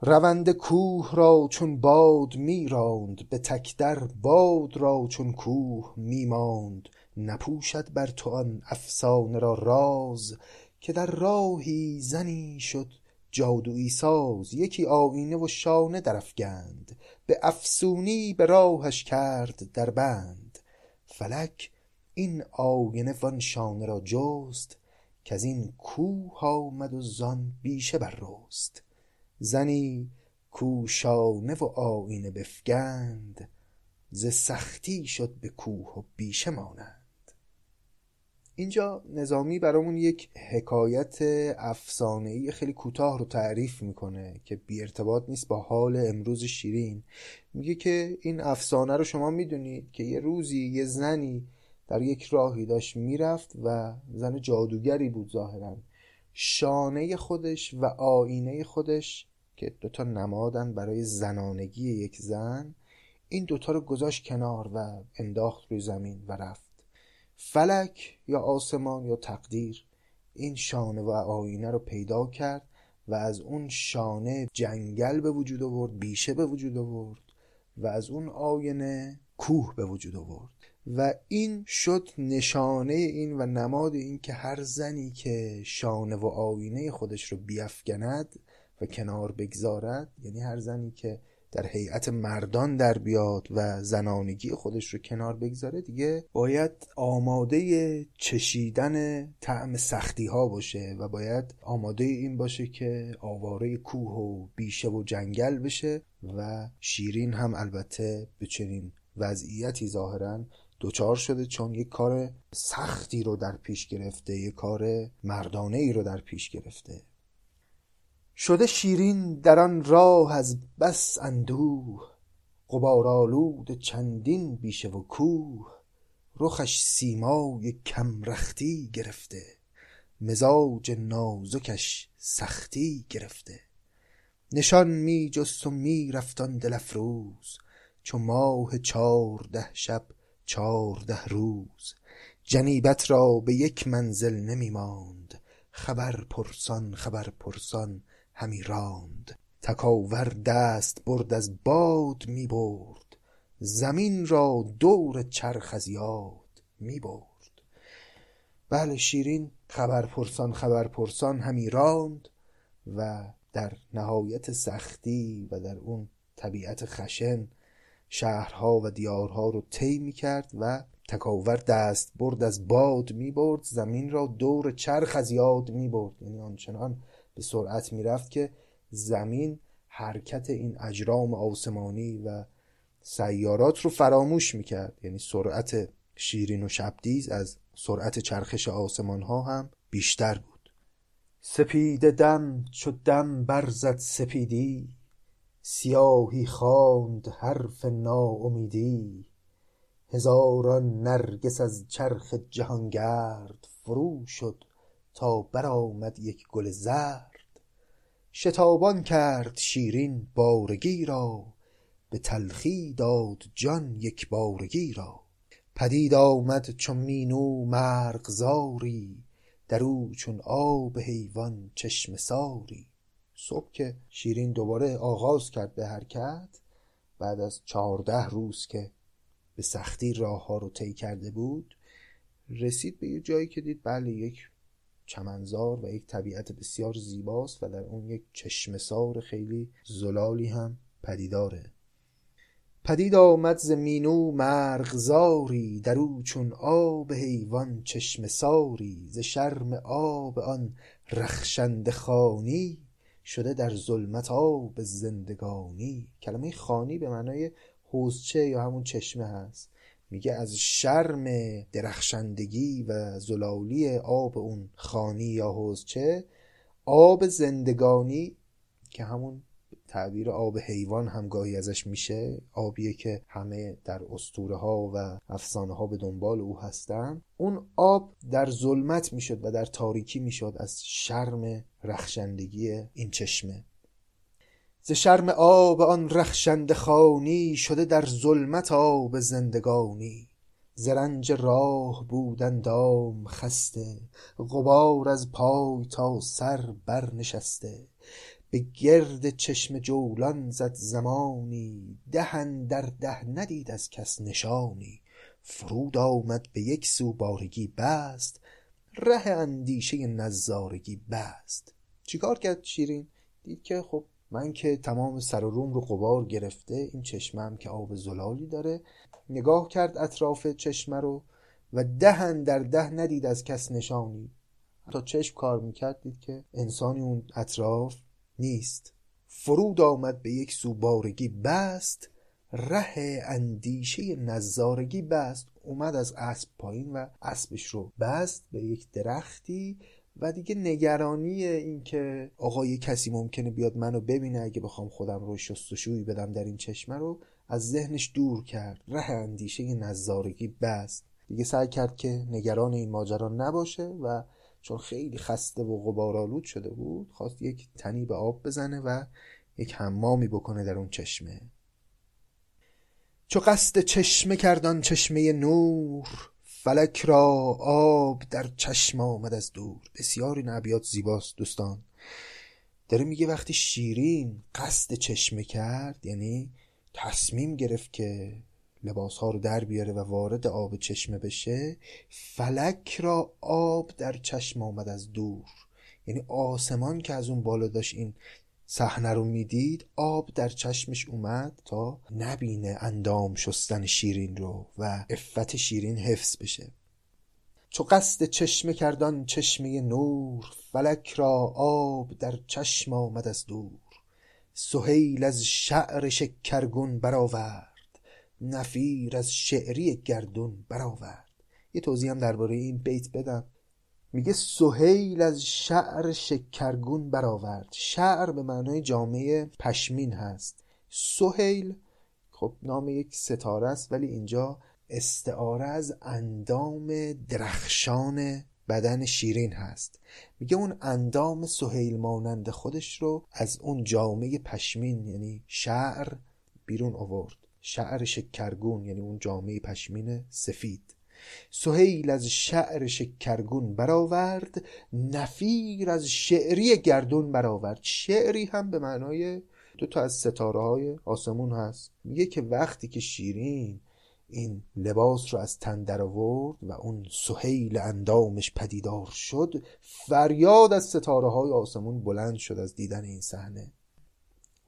روند کوه را چون باد میراند به تک در باد را چون کوه میماند. نپوشد بر تو آن افسانه را راز که در راهی زنی شد جادویی ساز یکی آیینه و شانه درافگند به افسونی به راهش کرد در بند. فلک این آینه وان شانه را جست کز این کوه آمد و زان بیشه بررست زنی کو شانه و آیینه بفگند ز سختی شد به کوه و بیشه مانند اینجا نظامی برامون یک حکایت افسانه‌ای خیلی کوتاه رو تعریف می‌کنه که بی ارتباط نیست با حال امروز شیرین. میگه که این افسانه رو شما می‌دونید که یه روزی یه زنی در یک راهی داشت می‌رفت و زن جادوگری بود ظاهرا. شانه خودش و آینه خودش که دوتا نمادن برای زنانگی یک زن این دوتا رو گذاشت کنار و انداخت روی زمین و رفت. فلک یا آسمان یا تقدیر این شانه و آینه رو پیدا کرد و از اون شانه جنگل به وجود آورد بیشه به وجود آورد و از اون آینه کوه به وجود آورد. و این شد نشانه این و نماد این که هر زنی که شانه و آینه خودش رو بیافکند و کنار بگذارد یعنی هر زنی که در هیئت مردان در بیاد و زنانگی خودش رو کنار بگذاره دیگه باید آماده چشیدن طعم سختی ها باشه و باید آماده این باشه که آواره کوه و بیشه و جنگل بشه و شیرین هم البته به چنین وضعیتی ظاهرا دوچار شده چون یک کار سختی رو در پیش گرفته یک کار مردانه ای رو در پیش گرفته. شده شیرین در آن راه از بس اندوه غبارآلود چندین بیشه و کوه. رخش سیمای کم رختی گرفته مزاج نازکش سختی گرفته. نشان می جست و می رفت آن دل افروز چو ماه چارده شب چارده روز. جنیبت را به یک منزل نمی ماند خبر پرسان خبر پرسان. همی راند. تکاور دست برد از باد می برد. زمین را دور چرخ از یاد می برد. بله شیرین خبر پرسان خبر پرسان همی راند و در نهایت سختی و در اون طبیعت خشن شهرها و دیارها رو طی می کرد و تکاور دست برد از باد می برد. زمین را دور چرخ از یاد می برد. یعنی آنچنان به سرعت می‌رفت که زمین حرکت این اجرام آسمانی و سیارات رو فراموش می‌کرد. یعنی سرعت شیرین و شبدیز از سرعت چرخش آسمان ها هم بیشتر بود. سپید دم چو دم برزد سپیدی سیاهی خواند حرف ناامیدی. هزاران نرگس از چرخ جهانگرد فرو شد تا برآمد یک گل زرد. شتابان کرد شیرین بارگی را به تلخی داد جان یک بارگی را. پدید آمد چو مینو مرغزاری در او چون آب حیوان چشمه ساری. صبح که شیرین دوباره آغاز کرد به حرکت بعد از چهارده روز که به سختی راه ها رو طی کرده بود رسید به یه جایی که دید بله یک چمنزار و یک طبیعت بسیار زیباست و در اون یک چشمسار خیلی زلالی هم پدیداره. پدید آمد ز مینو مرغزاری در او چون آب حیوان چشمه ساری ز شرم آب آن رخشنده خوانی شده در ظلمت آب زندگانی. کلمه خانی به معنای حوزچه یا همون چشمه هست. میگه از شرم درخشندگی و زلالی آب اون خانی یا حوزچه آب زندگانی که همون تعبیر آب حیوان هم گاهی ازش میشه آبیه که همه در اسطوره ها و افسانه ها به دنبال او هستن. اون آب در ظلمت می‌شد و در تاریکی می‌شد از شرم رخشندگی این چشمه. ز شرم آب آن رخشنده خانی شده در ظلمت آب زندگانی. زرنج راه بودن دام خسته غبار از پای تا سر برنشسته. به گرد چشم جولان زد زمانی ده در ده ندید از کس نشانی. فرود آمد به یک سو بارگی بست ره اندیشه نظارگی بست. چیکار کرد شیرین؟ دید که خب من که تمام سر و روم رو قبار گرفته این چشمم که آب زلالی داره نگاه کرد اطراف چشمه رو و دهن در ده ندید از کس نشانی. تا چشم کار می‌کرد دید که انسانی اون اطراف نیست. فرود آمد به یک سو بارگی بست ره اندیشه نظارگی بست. اومد از اسب پایین و اسبش رو بست به یک درختی و دیگه نگرانی این که آقا یه کسی ممکنه بیاد منو ببینه اگه بخوام خودم رو شستشویی بدم در این چشمه رو از ذهنش دور کرد. ره اندیشه نظارگی بست. دیگه سعی کرد که نگران این ماجرا نباشه و چون خیلی خسته و غبارآلود شده بود خواست یک تنی به آب بزنه و یک حمامی بکنه در اون چشمه. چو قصد چشمه کردان چشمه نور فلک را آب در چشم آمد از دور. بسیار این ابیات زیباست دوستان. داره میگه وقتی شیرین قصد چشمه کرد یعنی تصمیم گرفت که لباس ها رو در بیاره و وارد آب چشمه بشه فلک را آب در چشم آمد از دور. یعنی آسمان که از اون بالا داشت این صحنه رو می‌دید آب در چشمش اومد تا نبینه اندام شستن شیرین رو و افت شیرین حفظ بشه. چو قصد چشمه کردان چشمه نور فلک را آب در چشم آمد از دور. سهیل از شعر شکرگون برآورد نفیر از شعری گردون برآورد. یه توضیح هم درباره این بیت بدم. میگه سهیل از شعر شکرگون برآورد. شعر به معنای جامعه پشمین هست. سهیل خب نام یک ستاره است ولی اینجا استعاره از اندام درخشان بدن شیرین هست. میگه اون اندام سهیل مانند خودش رو از اون جامعه پشمین یعنی شعر بیرون آورد. شعر شکرگون یعنی اون جامعه پشمین سفید. سهیل از شعر شکرگون برآورد نفیر از شعری گردون برآورد. شعری هم به معنای دو تا از ستاره های آسمون هست. میگه که وقتی که شیرین این لباس رو از تن در آورد و اون سهیل اندامش پدیدار شد فریاد از ستاره های آسمون بلند شد از دیدن این صحنه.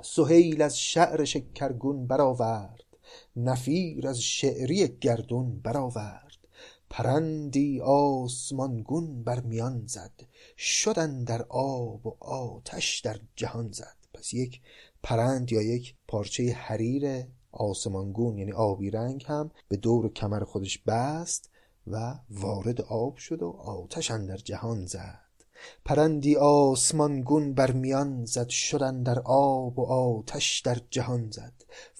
سهیل از شعر شکرگون برآورد نفیر از شعری گردون برآورد. پرندی آسمانگون بر میان زد شدن در آب و آتش در جهان زد. پس یک پرند یا یک پارچه حریر آسمانگون یعنی آبی رنگ هم به دور کمر خودش بست و وارد آب شد و آتش در جهان زد. پرندی آسمانگون بر میان زد شدن در آب و آتش در جهان زد.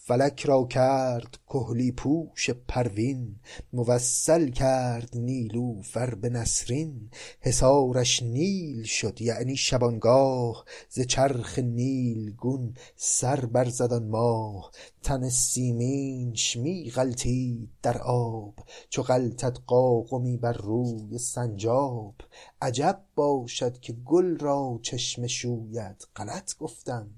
فلک را کرد کهلی پوش پروین موصل کرد نیلوفر به نسرین. حصارش نیل شد یعنی شبانگاه. ز چرخ نیلگون سر برزد آن ماه. تن سیمینش می غلتید در آب. چو غلتد قاقمی بر روی سنجاب. عجب باشد که گل را چشمه شوید غلط گفتم.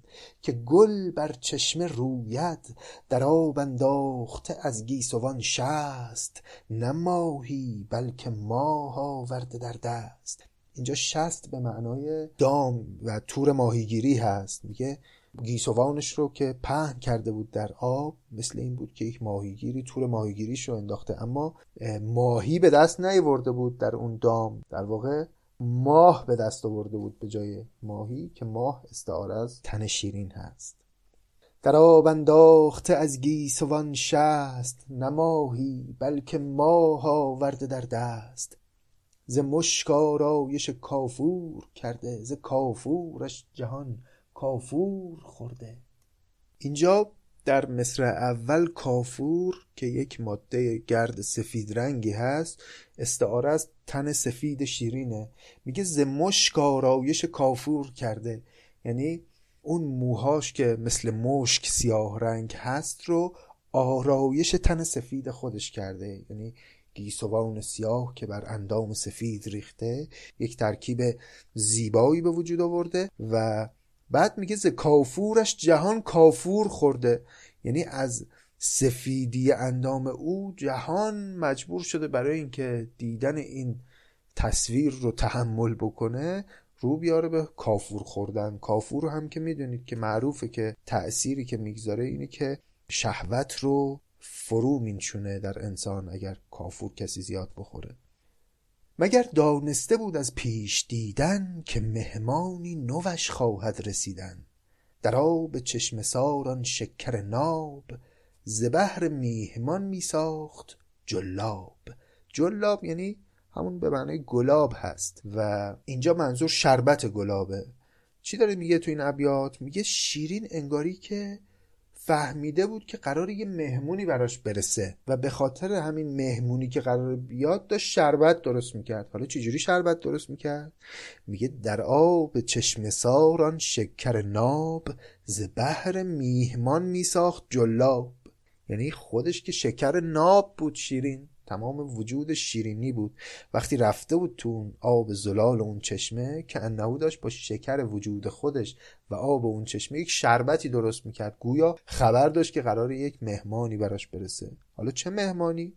که گل بر چشمه روید در آب انداخته از گیسوان شست. نه ماهی بلکه ماه آورده در دست. اینجا شست به معنای دام و تور ماهیگیری هست. میگه گیسوانش رو که پهن کرده بود در آب مثل این بود که یک ماهیگیری تور ماهیگیریش رو انداخته. اما ماهی به دست نیورده بود در اون دام. در واقع ماه به دست آورده بود به جای ماهی که ماه استعاره از تن شیرین هست. در آب انداخته از گیسوان شست نماهی بلکه ماه آورده در دست. ز مشک آرایش کافور کرده ز کافورش جهان کافور خورده. اینجا در مصر اول کافور که یک ماده گرد سفید رنگی هست استعاره از تن سفید شیرینه. میگه ز مشک آرایش کافور کرده. یعنی اون موهاش که مثل مشک سیاه رنگ هست رو آرایش تن سفید خودش کرده. یعنی گیسوان سیاه که بر اندام سفید ریخته یک ترکیب زیبایی به وجود آورده و بعد میگه ز کافورش جهان کافور خورده. یعنی از سفیدی اندام او جهان مجبور شده برای اینکه دیدن این تصویر رو تحمل بکنه رو بیاره به کافور خوردن. کافور هم که می‌دونید که معروفه که تأثیری که می‌گذاره اینه که شهوت رو فرو مینشونه در انسان اگر کافور کسی زیاد بخوره. مگر دانسته بود از پیش دیدن که مهمانی نوش خواهد رسیدن؟ در آب چشم ساران شکر ناب ز بهر میهمان می ساخت جلاب. جلاب یعنی همون به معنای گلاب هست و اینجا منظور شربت گلابه. چی داره میگه تو این ابیات؟ میگه شیرین انگاری که فهمیده بود که قرار یه مهمونی براش برسه و به خاطر همین مهمونی که قرار بیاد داشت شربت درست می‌کرد. حالا چجوری شربت درست می‌کرد؟ میگه در آب چشم ساران شکر ناب ز بهر میهمان میساخت جلاب. یعنی خودش که شکر ناب بود شیرین تمام وجود شیرینی بود. وقتی رفته بود تو اون آب زلال اون چشمه که انهو داشت با شکر وجود خودش و آب اون چشمه یک شربتی درست می‌کرد. گویا خبر داشت که قرار یک مهمانی براش برسه. حالا چه مهمانی؟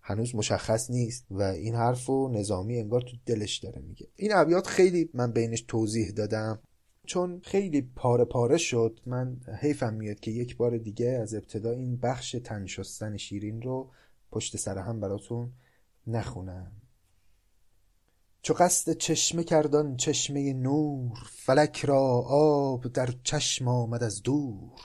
هنوز مشخص نیست و این حرف و نظامی انگار تو دلش داره میگه. این ابیات خیلی من بینش توضیح دادم. چون خیلی پاره پاره شد من حیفم میاد که یک بار دیگه از ابتدا این بخش تنشستن شیرین رو پشت سر هم براتون نخونم. چو قصد چشمه کردان چشمه نور فلک را آب در چشم آمد از دور.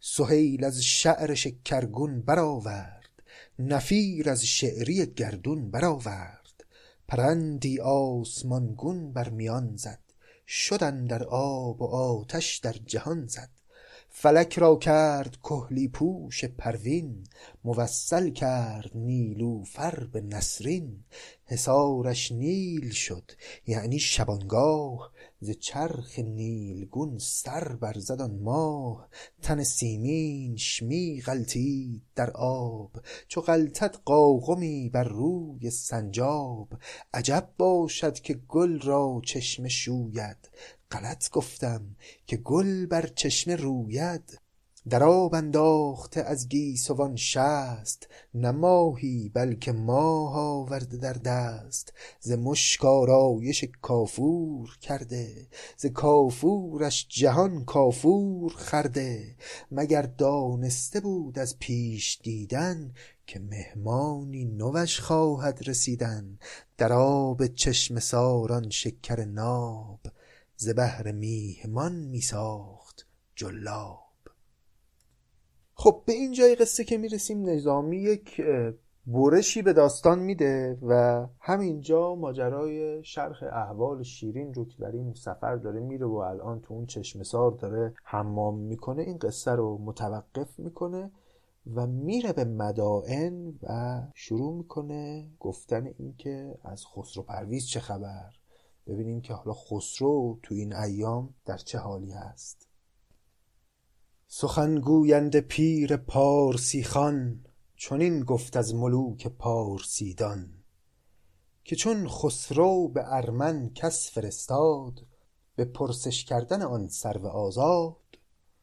سهیل از شعر شکرگون برآورد نفیر از شعری گردون برآورد. پرندی آسمانگون بر میان زد شدن در آب و آتش در جهان زد. فلک را کرد کهلی پوش پروین موصل کرد نیلوفر به نسرین. حصارش نیل شد یعنی شبانگاه ز چرخ نیلگون سر برزد آن ماه تن سیمینش می غلتید در آب. چو غلطد قاقمی بر روی سنجاب. عجب باشد که گل را چشمه شوید. غلط گفتم که گل بر چشمه روید. در آب انداخته از گیسوان شست نه ماهی بلکه ماه آورده در دست. ز مشک آرایش کافور کرده ز کافورش جهان کافور خورده مگر دانسته بود از پیش دیدن که مهمانی نوش خواهد رسیدن؟ در آب چشمه ساران شکر ناب ز بهر میهمان میساخت جلاب. خب به این جای قصه که می‌رسیم نظامی یک برشی به داستان میده و همینجا ماجرای شرح احوال شیرین رو که در این سفر داره میره و الان تو اون چشمسار داره حمام می‌کنه این قصه رو متوقف می‌کنه و میره به مدائن و شروع می‌کنه گفتن اینکه از خسرو پرویز چه خبر؟ ببینیم که حالا خسرو تو این ایام در چه حالی هست. سخنگویند پیر پارسی خان چنین گفت از ملوک پارسیدان. که چون خسرو به ارمن کس فرستاد به پرسش کردن آن سرو آزاد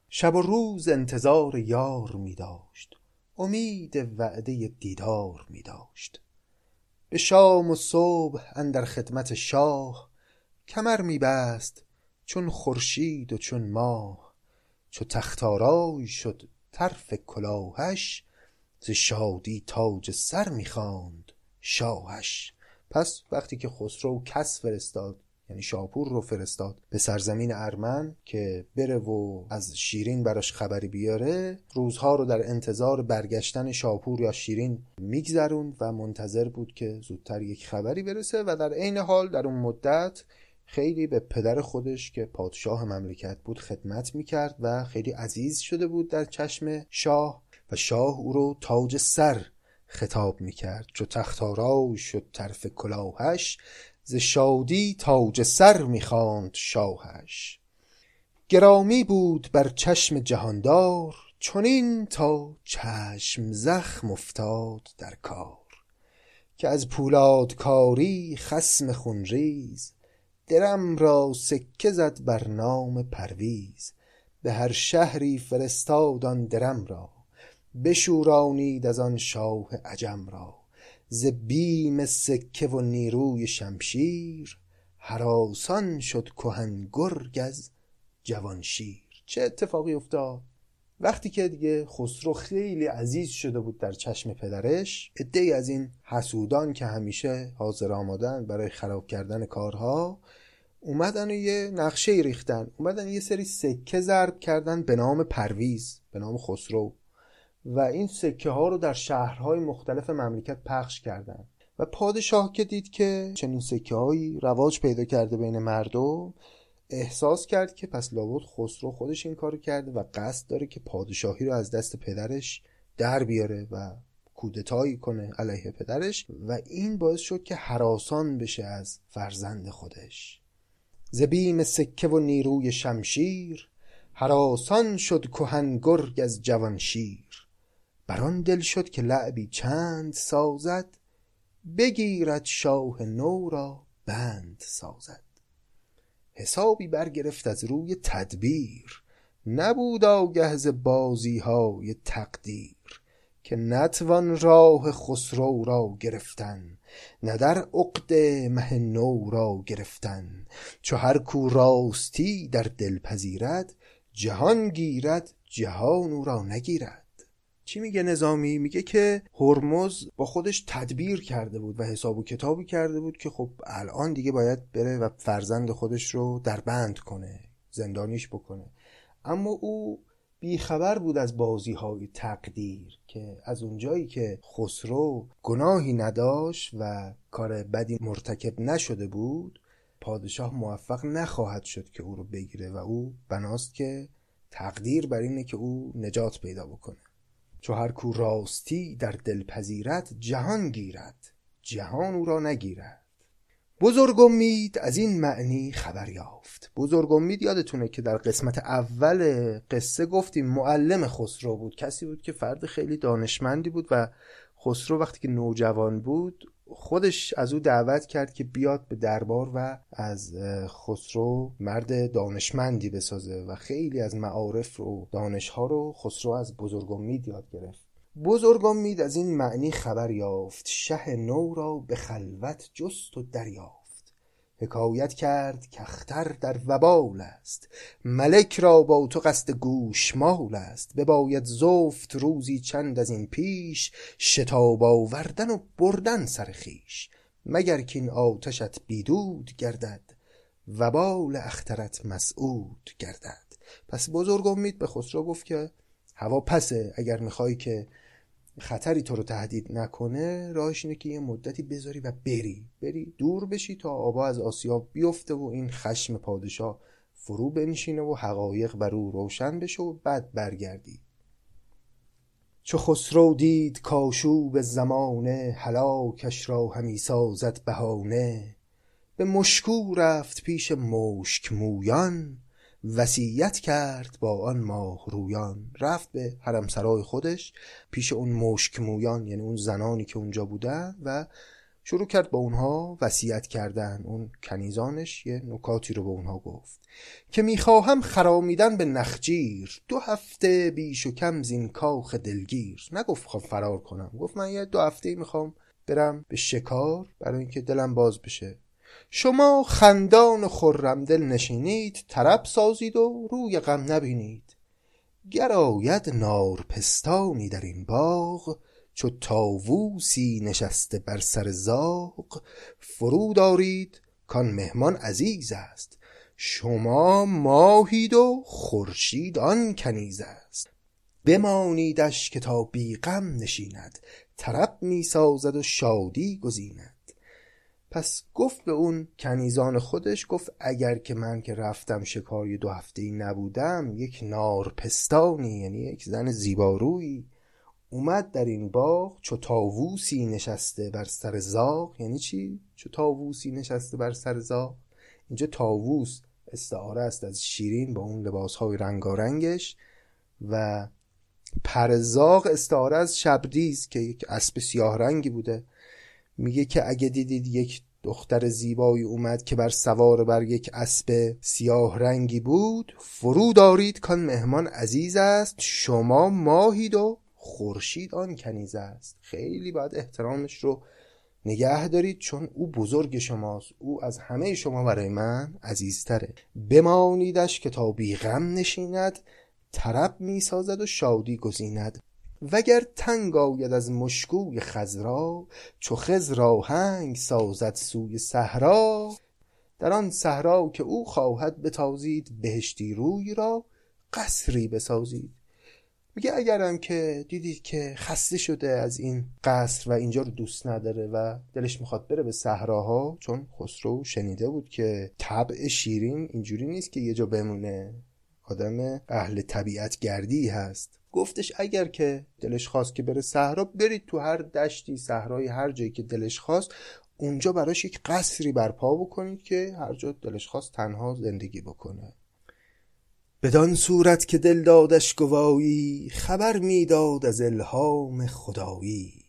شب و روز انتظار یار می داشت امید وعده دیدار می داشت. به شام و صبح اندر خدمت شاه کمر میبست چون خورشید و چون ماه. چو تخت شد طرف کلاهش ز شادی تاج سر می‌خواند شاهش. پس وقتی که خسرو کس فرستاد یعنی شاپور رو فرستاد به سرزمین ارمن که بره و از شیرین براش خبری بیاره روزها رو در انتظار برگشتن شاپور یا شیرین میگذروند و منتظر بود که زودتر یک خبری برسه و در عین حال در اون مدت خیلی به پدر خودش که پادشاه مملکت بود خدمت می‌کرد و خیلی عزیز شده بود در چشم شاه و شاه او رو تاج سر خطاب می‌کرد. چو تختارای شد طرف کلاهش ز شادی تاج سر می‌خواند شاهش. گرامی بود بر چشم جهاندار چنین تا چشم زخم افتاد در کار که از کاری خسم خونریز درم را سکه زد بر نام پرویز به هر شهری فرستاد آن درم را. بشورانید از آن شاه عجم را. ز بیم سکه و نیروی شمشیر هراسان شد کهن گرگ از جوان شیر. چه اتفاقی افتاد؟ وقتی که دیگه خسرو خیلی عزیز شده بود در چشم پدرش عدهای از این حسودان که همیشه حاضر آمادن برای خراب کردن کارها اومدن و یه نقشه ریختن. اومدن یه سری سکه ضرب کردن به نام پرویز به نام خسرو. و این سکه ها رو در شهرهای مختلف مملکت پخش کردند و پادشاه که دید که چنین سکه هایی رواج پیدا کرده بین مردم احساس کرد که پس لابد خسرو خودش این کارو کرده و قصد داره که پادشاهی رو از دست پدرش در بیاره و کودتایی کنه علیه پدرش و این باعث شد که حراسان بشه از فرزند خودش. زبیم سکه و نیروی شمشیر حراسان شد کهن گرگ از جوان شیر. بر آن دل شد که لعبی چند سازد بگیرد شاه نو را بند سازد. حسابی برگرفت از روی تدبیر. نبود آگه ز بازی های تقدیر که نتوان راه خسرو را گرفتن نه در عقد مه نو را گرفتن. چو هر کو راستی در دل پذیرد جهان گیرد جهان او را نگیرد. چی میگه نظامی؟ میگه که هرمز با خودش تدبیر کرده بود و حساب و کتابی کرده بود که خب الان دیگه باید بره و فرزند خودش رو در بند کنه زندانیش بکنه. اما او بیخبر بود از بازی های تقدیر که از اونجایی که خسرو گناهی نداشت و کار بدی مرتکب نشده بود پادشاه موفق نخواهد شد که او رو بگیره و او بناست که تقدیر بر اینه که او نجات پیدا بکنه. چو هر کو راستی در دل پذیرد جهان گیرد. جهان او را نگیرد. بزرگ امید از این معنی خبر یافت. بزرگ امید یادتونه که در قسمت اول قصه گفتیم معلم خسرو بود. کسی بود که فرد خیلی دانشمندی بود و خسرو وقتی که نوجوان بود خودش از او دعوت کرد که بیاد به دربار و از خسرو مرد دانشمندی بسازه و خیلی از معارف و دانشها رو خسرو از بزرگ امید یاد گرفت. بزرگ امید از این معنی خبر یافت شه نو را به خلوت جست و دریافت. حکایت کرد که اختر در وبال است. ملک را با تو قصد گوشمال است. بباید زفت روزی چند از این پیش شتاب آوردن و بردن سر خویش. مگر که این آتشت بیدود گردد وبال اخترت مسعود گردد. پس بزرگ امید به خسرو گفت که هوا پسه اگر می‌خوای که خطری تو رو تهدید نکنه راهش اینه که یه مدتی بذاری و بری. بری دور بشی تا آبا از آسیاب بیفته و این خشم پادشاه فرو بنشینه و حقایق بر او روشن بشه و بعد برگردی. چو خسرو دید کاشوب زمانه هلاکش را همی سازد بهانه. به مشکو رفت پیش مشک مویان وصیت کرد با آن ماه رویان. رفت به حرم سرای خودش پیش اون مشک مویان یعنی اون زنانی که اونجا بودن و شروع کرد با اونها وصیت کردن. اون کنیزانش یه نکاتی رو به اونها گفت که می‌خواهم خرامیدن به نخجیر. دو هفته بیش و کم زین کاخ دلگیر. نگفت خواهم فرار کنم. گفت من یه دو هفته می‌خوام برم به شکار برای اینکه دلم باز بشه. شما خندان و خرمدل نشینید طرب سازید و روی غم نبینید. گر آید نارپستانی در این باغ چو طاووسی نشسته بر سر زاغ فرود آرید کان مهمان عزیز است. شما ماهید و خورشید آن کنیز است. بمانیدش که تا بی غم نشیند طرب می سازد و شادی گزیند. پس گفت به اون کنیزان خودش گفت اگر که من که رفتم شکاری دو هفته ای نبودم یک نارپستانی یعنی یک زن زیبارویی اومد در این باغ چو تاووسی نشسته بر سر زاغ. یعنی چی؟ چو تاووسی نشسته بر سر زاغ. اینجا تاووس استعاره است از شیرین با اون لباس های رنگارنگش و پرزاق استعاره از شبدیز که یک اسب سیاه رنگی بوده. میگه که اگه دیدید یک دختر زیبایی اومد که بر سوار بر یک اسب سیاه رنگی بود. فرو دارید کان مهمان عزیز است. شما ماهید و خورشید آن کنیز است. خیلی باید احترامش رو نگه دارید چون او بزرگ شماست. او از همه شما برای من عزیزتره. بمانیدش که تا بیغم نشیند طرب می‌سازد و شادی گزیند. وگر تنگ آید از مشکوی خزرا چو خضر آهنگ سازد سوی صحرا. در آن صحرا که او خواهد بتازید بهشتی روی را قصری بسازید. میگه اگرم که دیدید که خسته شده از این قصر و اینجا رو دوست نداره و دلش می‌خواد بره به صحراها چون خسرو شنیده بود که طبع شیرین اینجوری نیست که یه جا بمونه. آدم اهل طبیعت گردی هست. گفتش اگر که دلش خواست که بره صحرا برید تو هر دشتی صحرای هر جایی که دلش خواست اونجا براش یک قصری برپا بکنید که هر جا دلش خواست تنها زندگی بکنه. بدان صورت که دل دادش گوایی خبر می‌داد از الهام خدایی.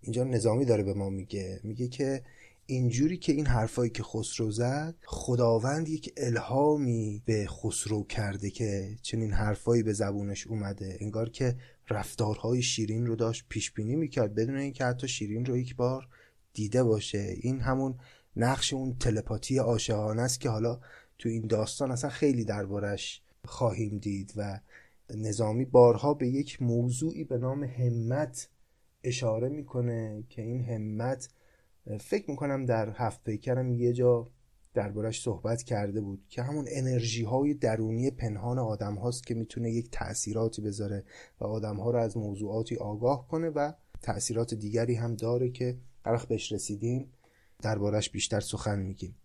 اینجا نظامی داره به ما میگه. میگه که اینجوری که این حرفایی که خسرو زد خداوند یک الهامی به خسرو کرده که چنین حرفایی به زبونش اومده. انگار که رفتارهای شیرین رو داشت پیش بینی می‌کرد. بدون اینکه حتی شیرین رو یک بار دیده باشه. این همون نقش اون تلپاتی عاشقانه است که حالا تو این داستان اصلا خیلی دربارش خواهیم دید و نظامی بارها به یک موضوعی به نام همت اشاره می‌کنه که این همت فکر می‌کنم در هفت پیکرم یه جا دربارش صحبت کرده بود که همون انرژی های درونی پنهان آدم هاست که می‌تونه یک تأثیراتی بذاره و آدم ها رو از موضوعاتی آگاه کنه و تأثیرات دیگری هم داره که قرخ بهش رسیدیم دربارش بیشتر سخن میگیم.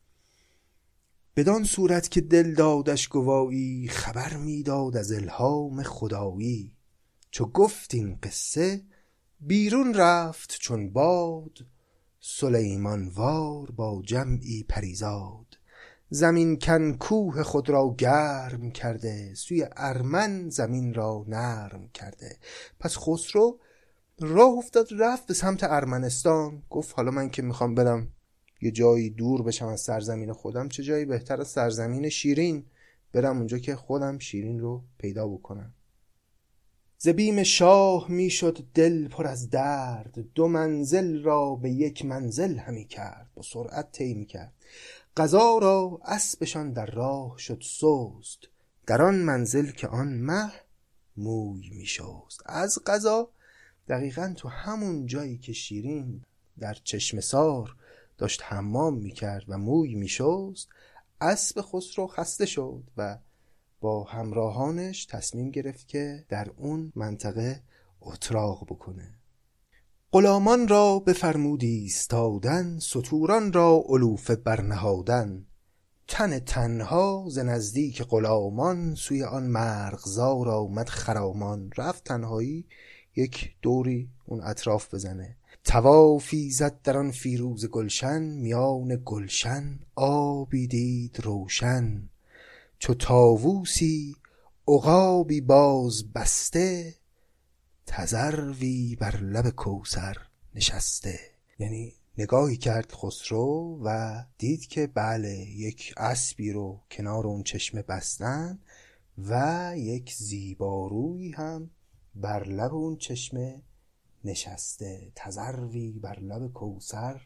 بدان صورت که دل دادش گوایی خبر می‌داد از الهام خدایی. چو گفت این قصه بیرون رفت چون باد سلیمان وار با جمعی پریزاد. زمین کن کوه خود را گرم کرده سوی ارمن زمین را نرم کرده. پس خسرو راه افتاد رفت به سمت ارمنستان. گفت حالا من که می‌خوام برم یه جایی دور بشم از سرزمین خودم چه جایی بهتر از سرزمین شیرین. برم اونجا که خودم شیرین رو پیدا بکنم. زبیم شاه می‌شد دل پر از درد دو منزل را به یک منزل همی کرد با سرعت طی می کرد. قضا را اسبشان در راه شد سست در آن منزل که آن مه موی می شست. از قضا دقیقا تو همون جایی که شیرین در چشم سار داشت حمام می‌کرد و موی میشست اسب خسرو خسته شد و با همراهانش تصمیم گرفت که در اون منطقه اتراق بکنه. غلامان را بفرمود ایستادن ستوران را علوف برنهادن. تن تنها ز نزدیک غلامان سوی آن مرغزار آمد خرامان. رفت تنهایی یک دوری اون اطراف بزنه. توافی زد در آن فیروز گلشن میان گلشن آبی دید روشن. چو تاووسی عقابی باز بسته تذروی بر لب کوثر نشسته. یعنی نگاهی کرد خسرو و دید که بله یک اسبی رو کنار اون چشمه بستن و یک زیبارویی هم بر لب اون چشمه نشسته. تذروی بر لب کوسر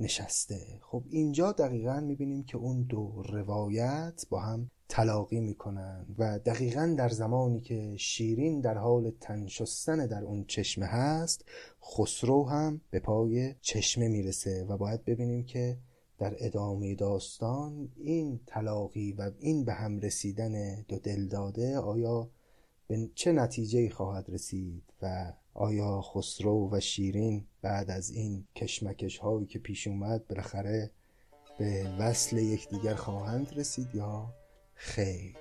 نشسته. خب اینجا دقیقا می‌بینیم که اون دو روایت با هم تلاقی می‌کنن و دقیقا در زمانی که شیرین در حال تن شستن در اون چشمه هست خسرو هم به پای چشمه می‌رسه و باید ببینیم که در ادامه داستان این تلاقی و این به هم رسیدن دو دلداده آیا به چه نتیجه خواهد رسید و آیا خسرو و شیرین بعد از این کشمکش هایی که پیش اومد بالاخره به وصل یکدیگر خواهند رسید یا خیر؟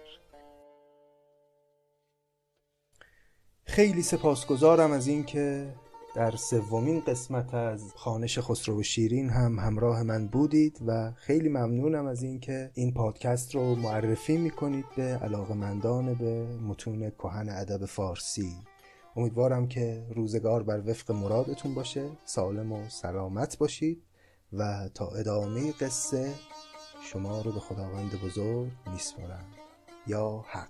خیلی سپاسگزارم از اینکه در سومین قسمت از خانش خسرو و شیرین هم همراه من بودید و خیلی ممنونم از اینکه این پادکست رو معرفی می‌کنید به علاقمندان به متون کهن ادب فارسی. امیدوارم که روزگار بر وفق مرادتون باشه سالم و سلامت باشید و تا ادامه قصه شما رو به خداوند بزرگ میسپارم. یا حق.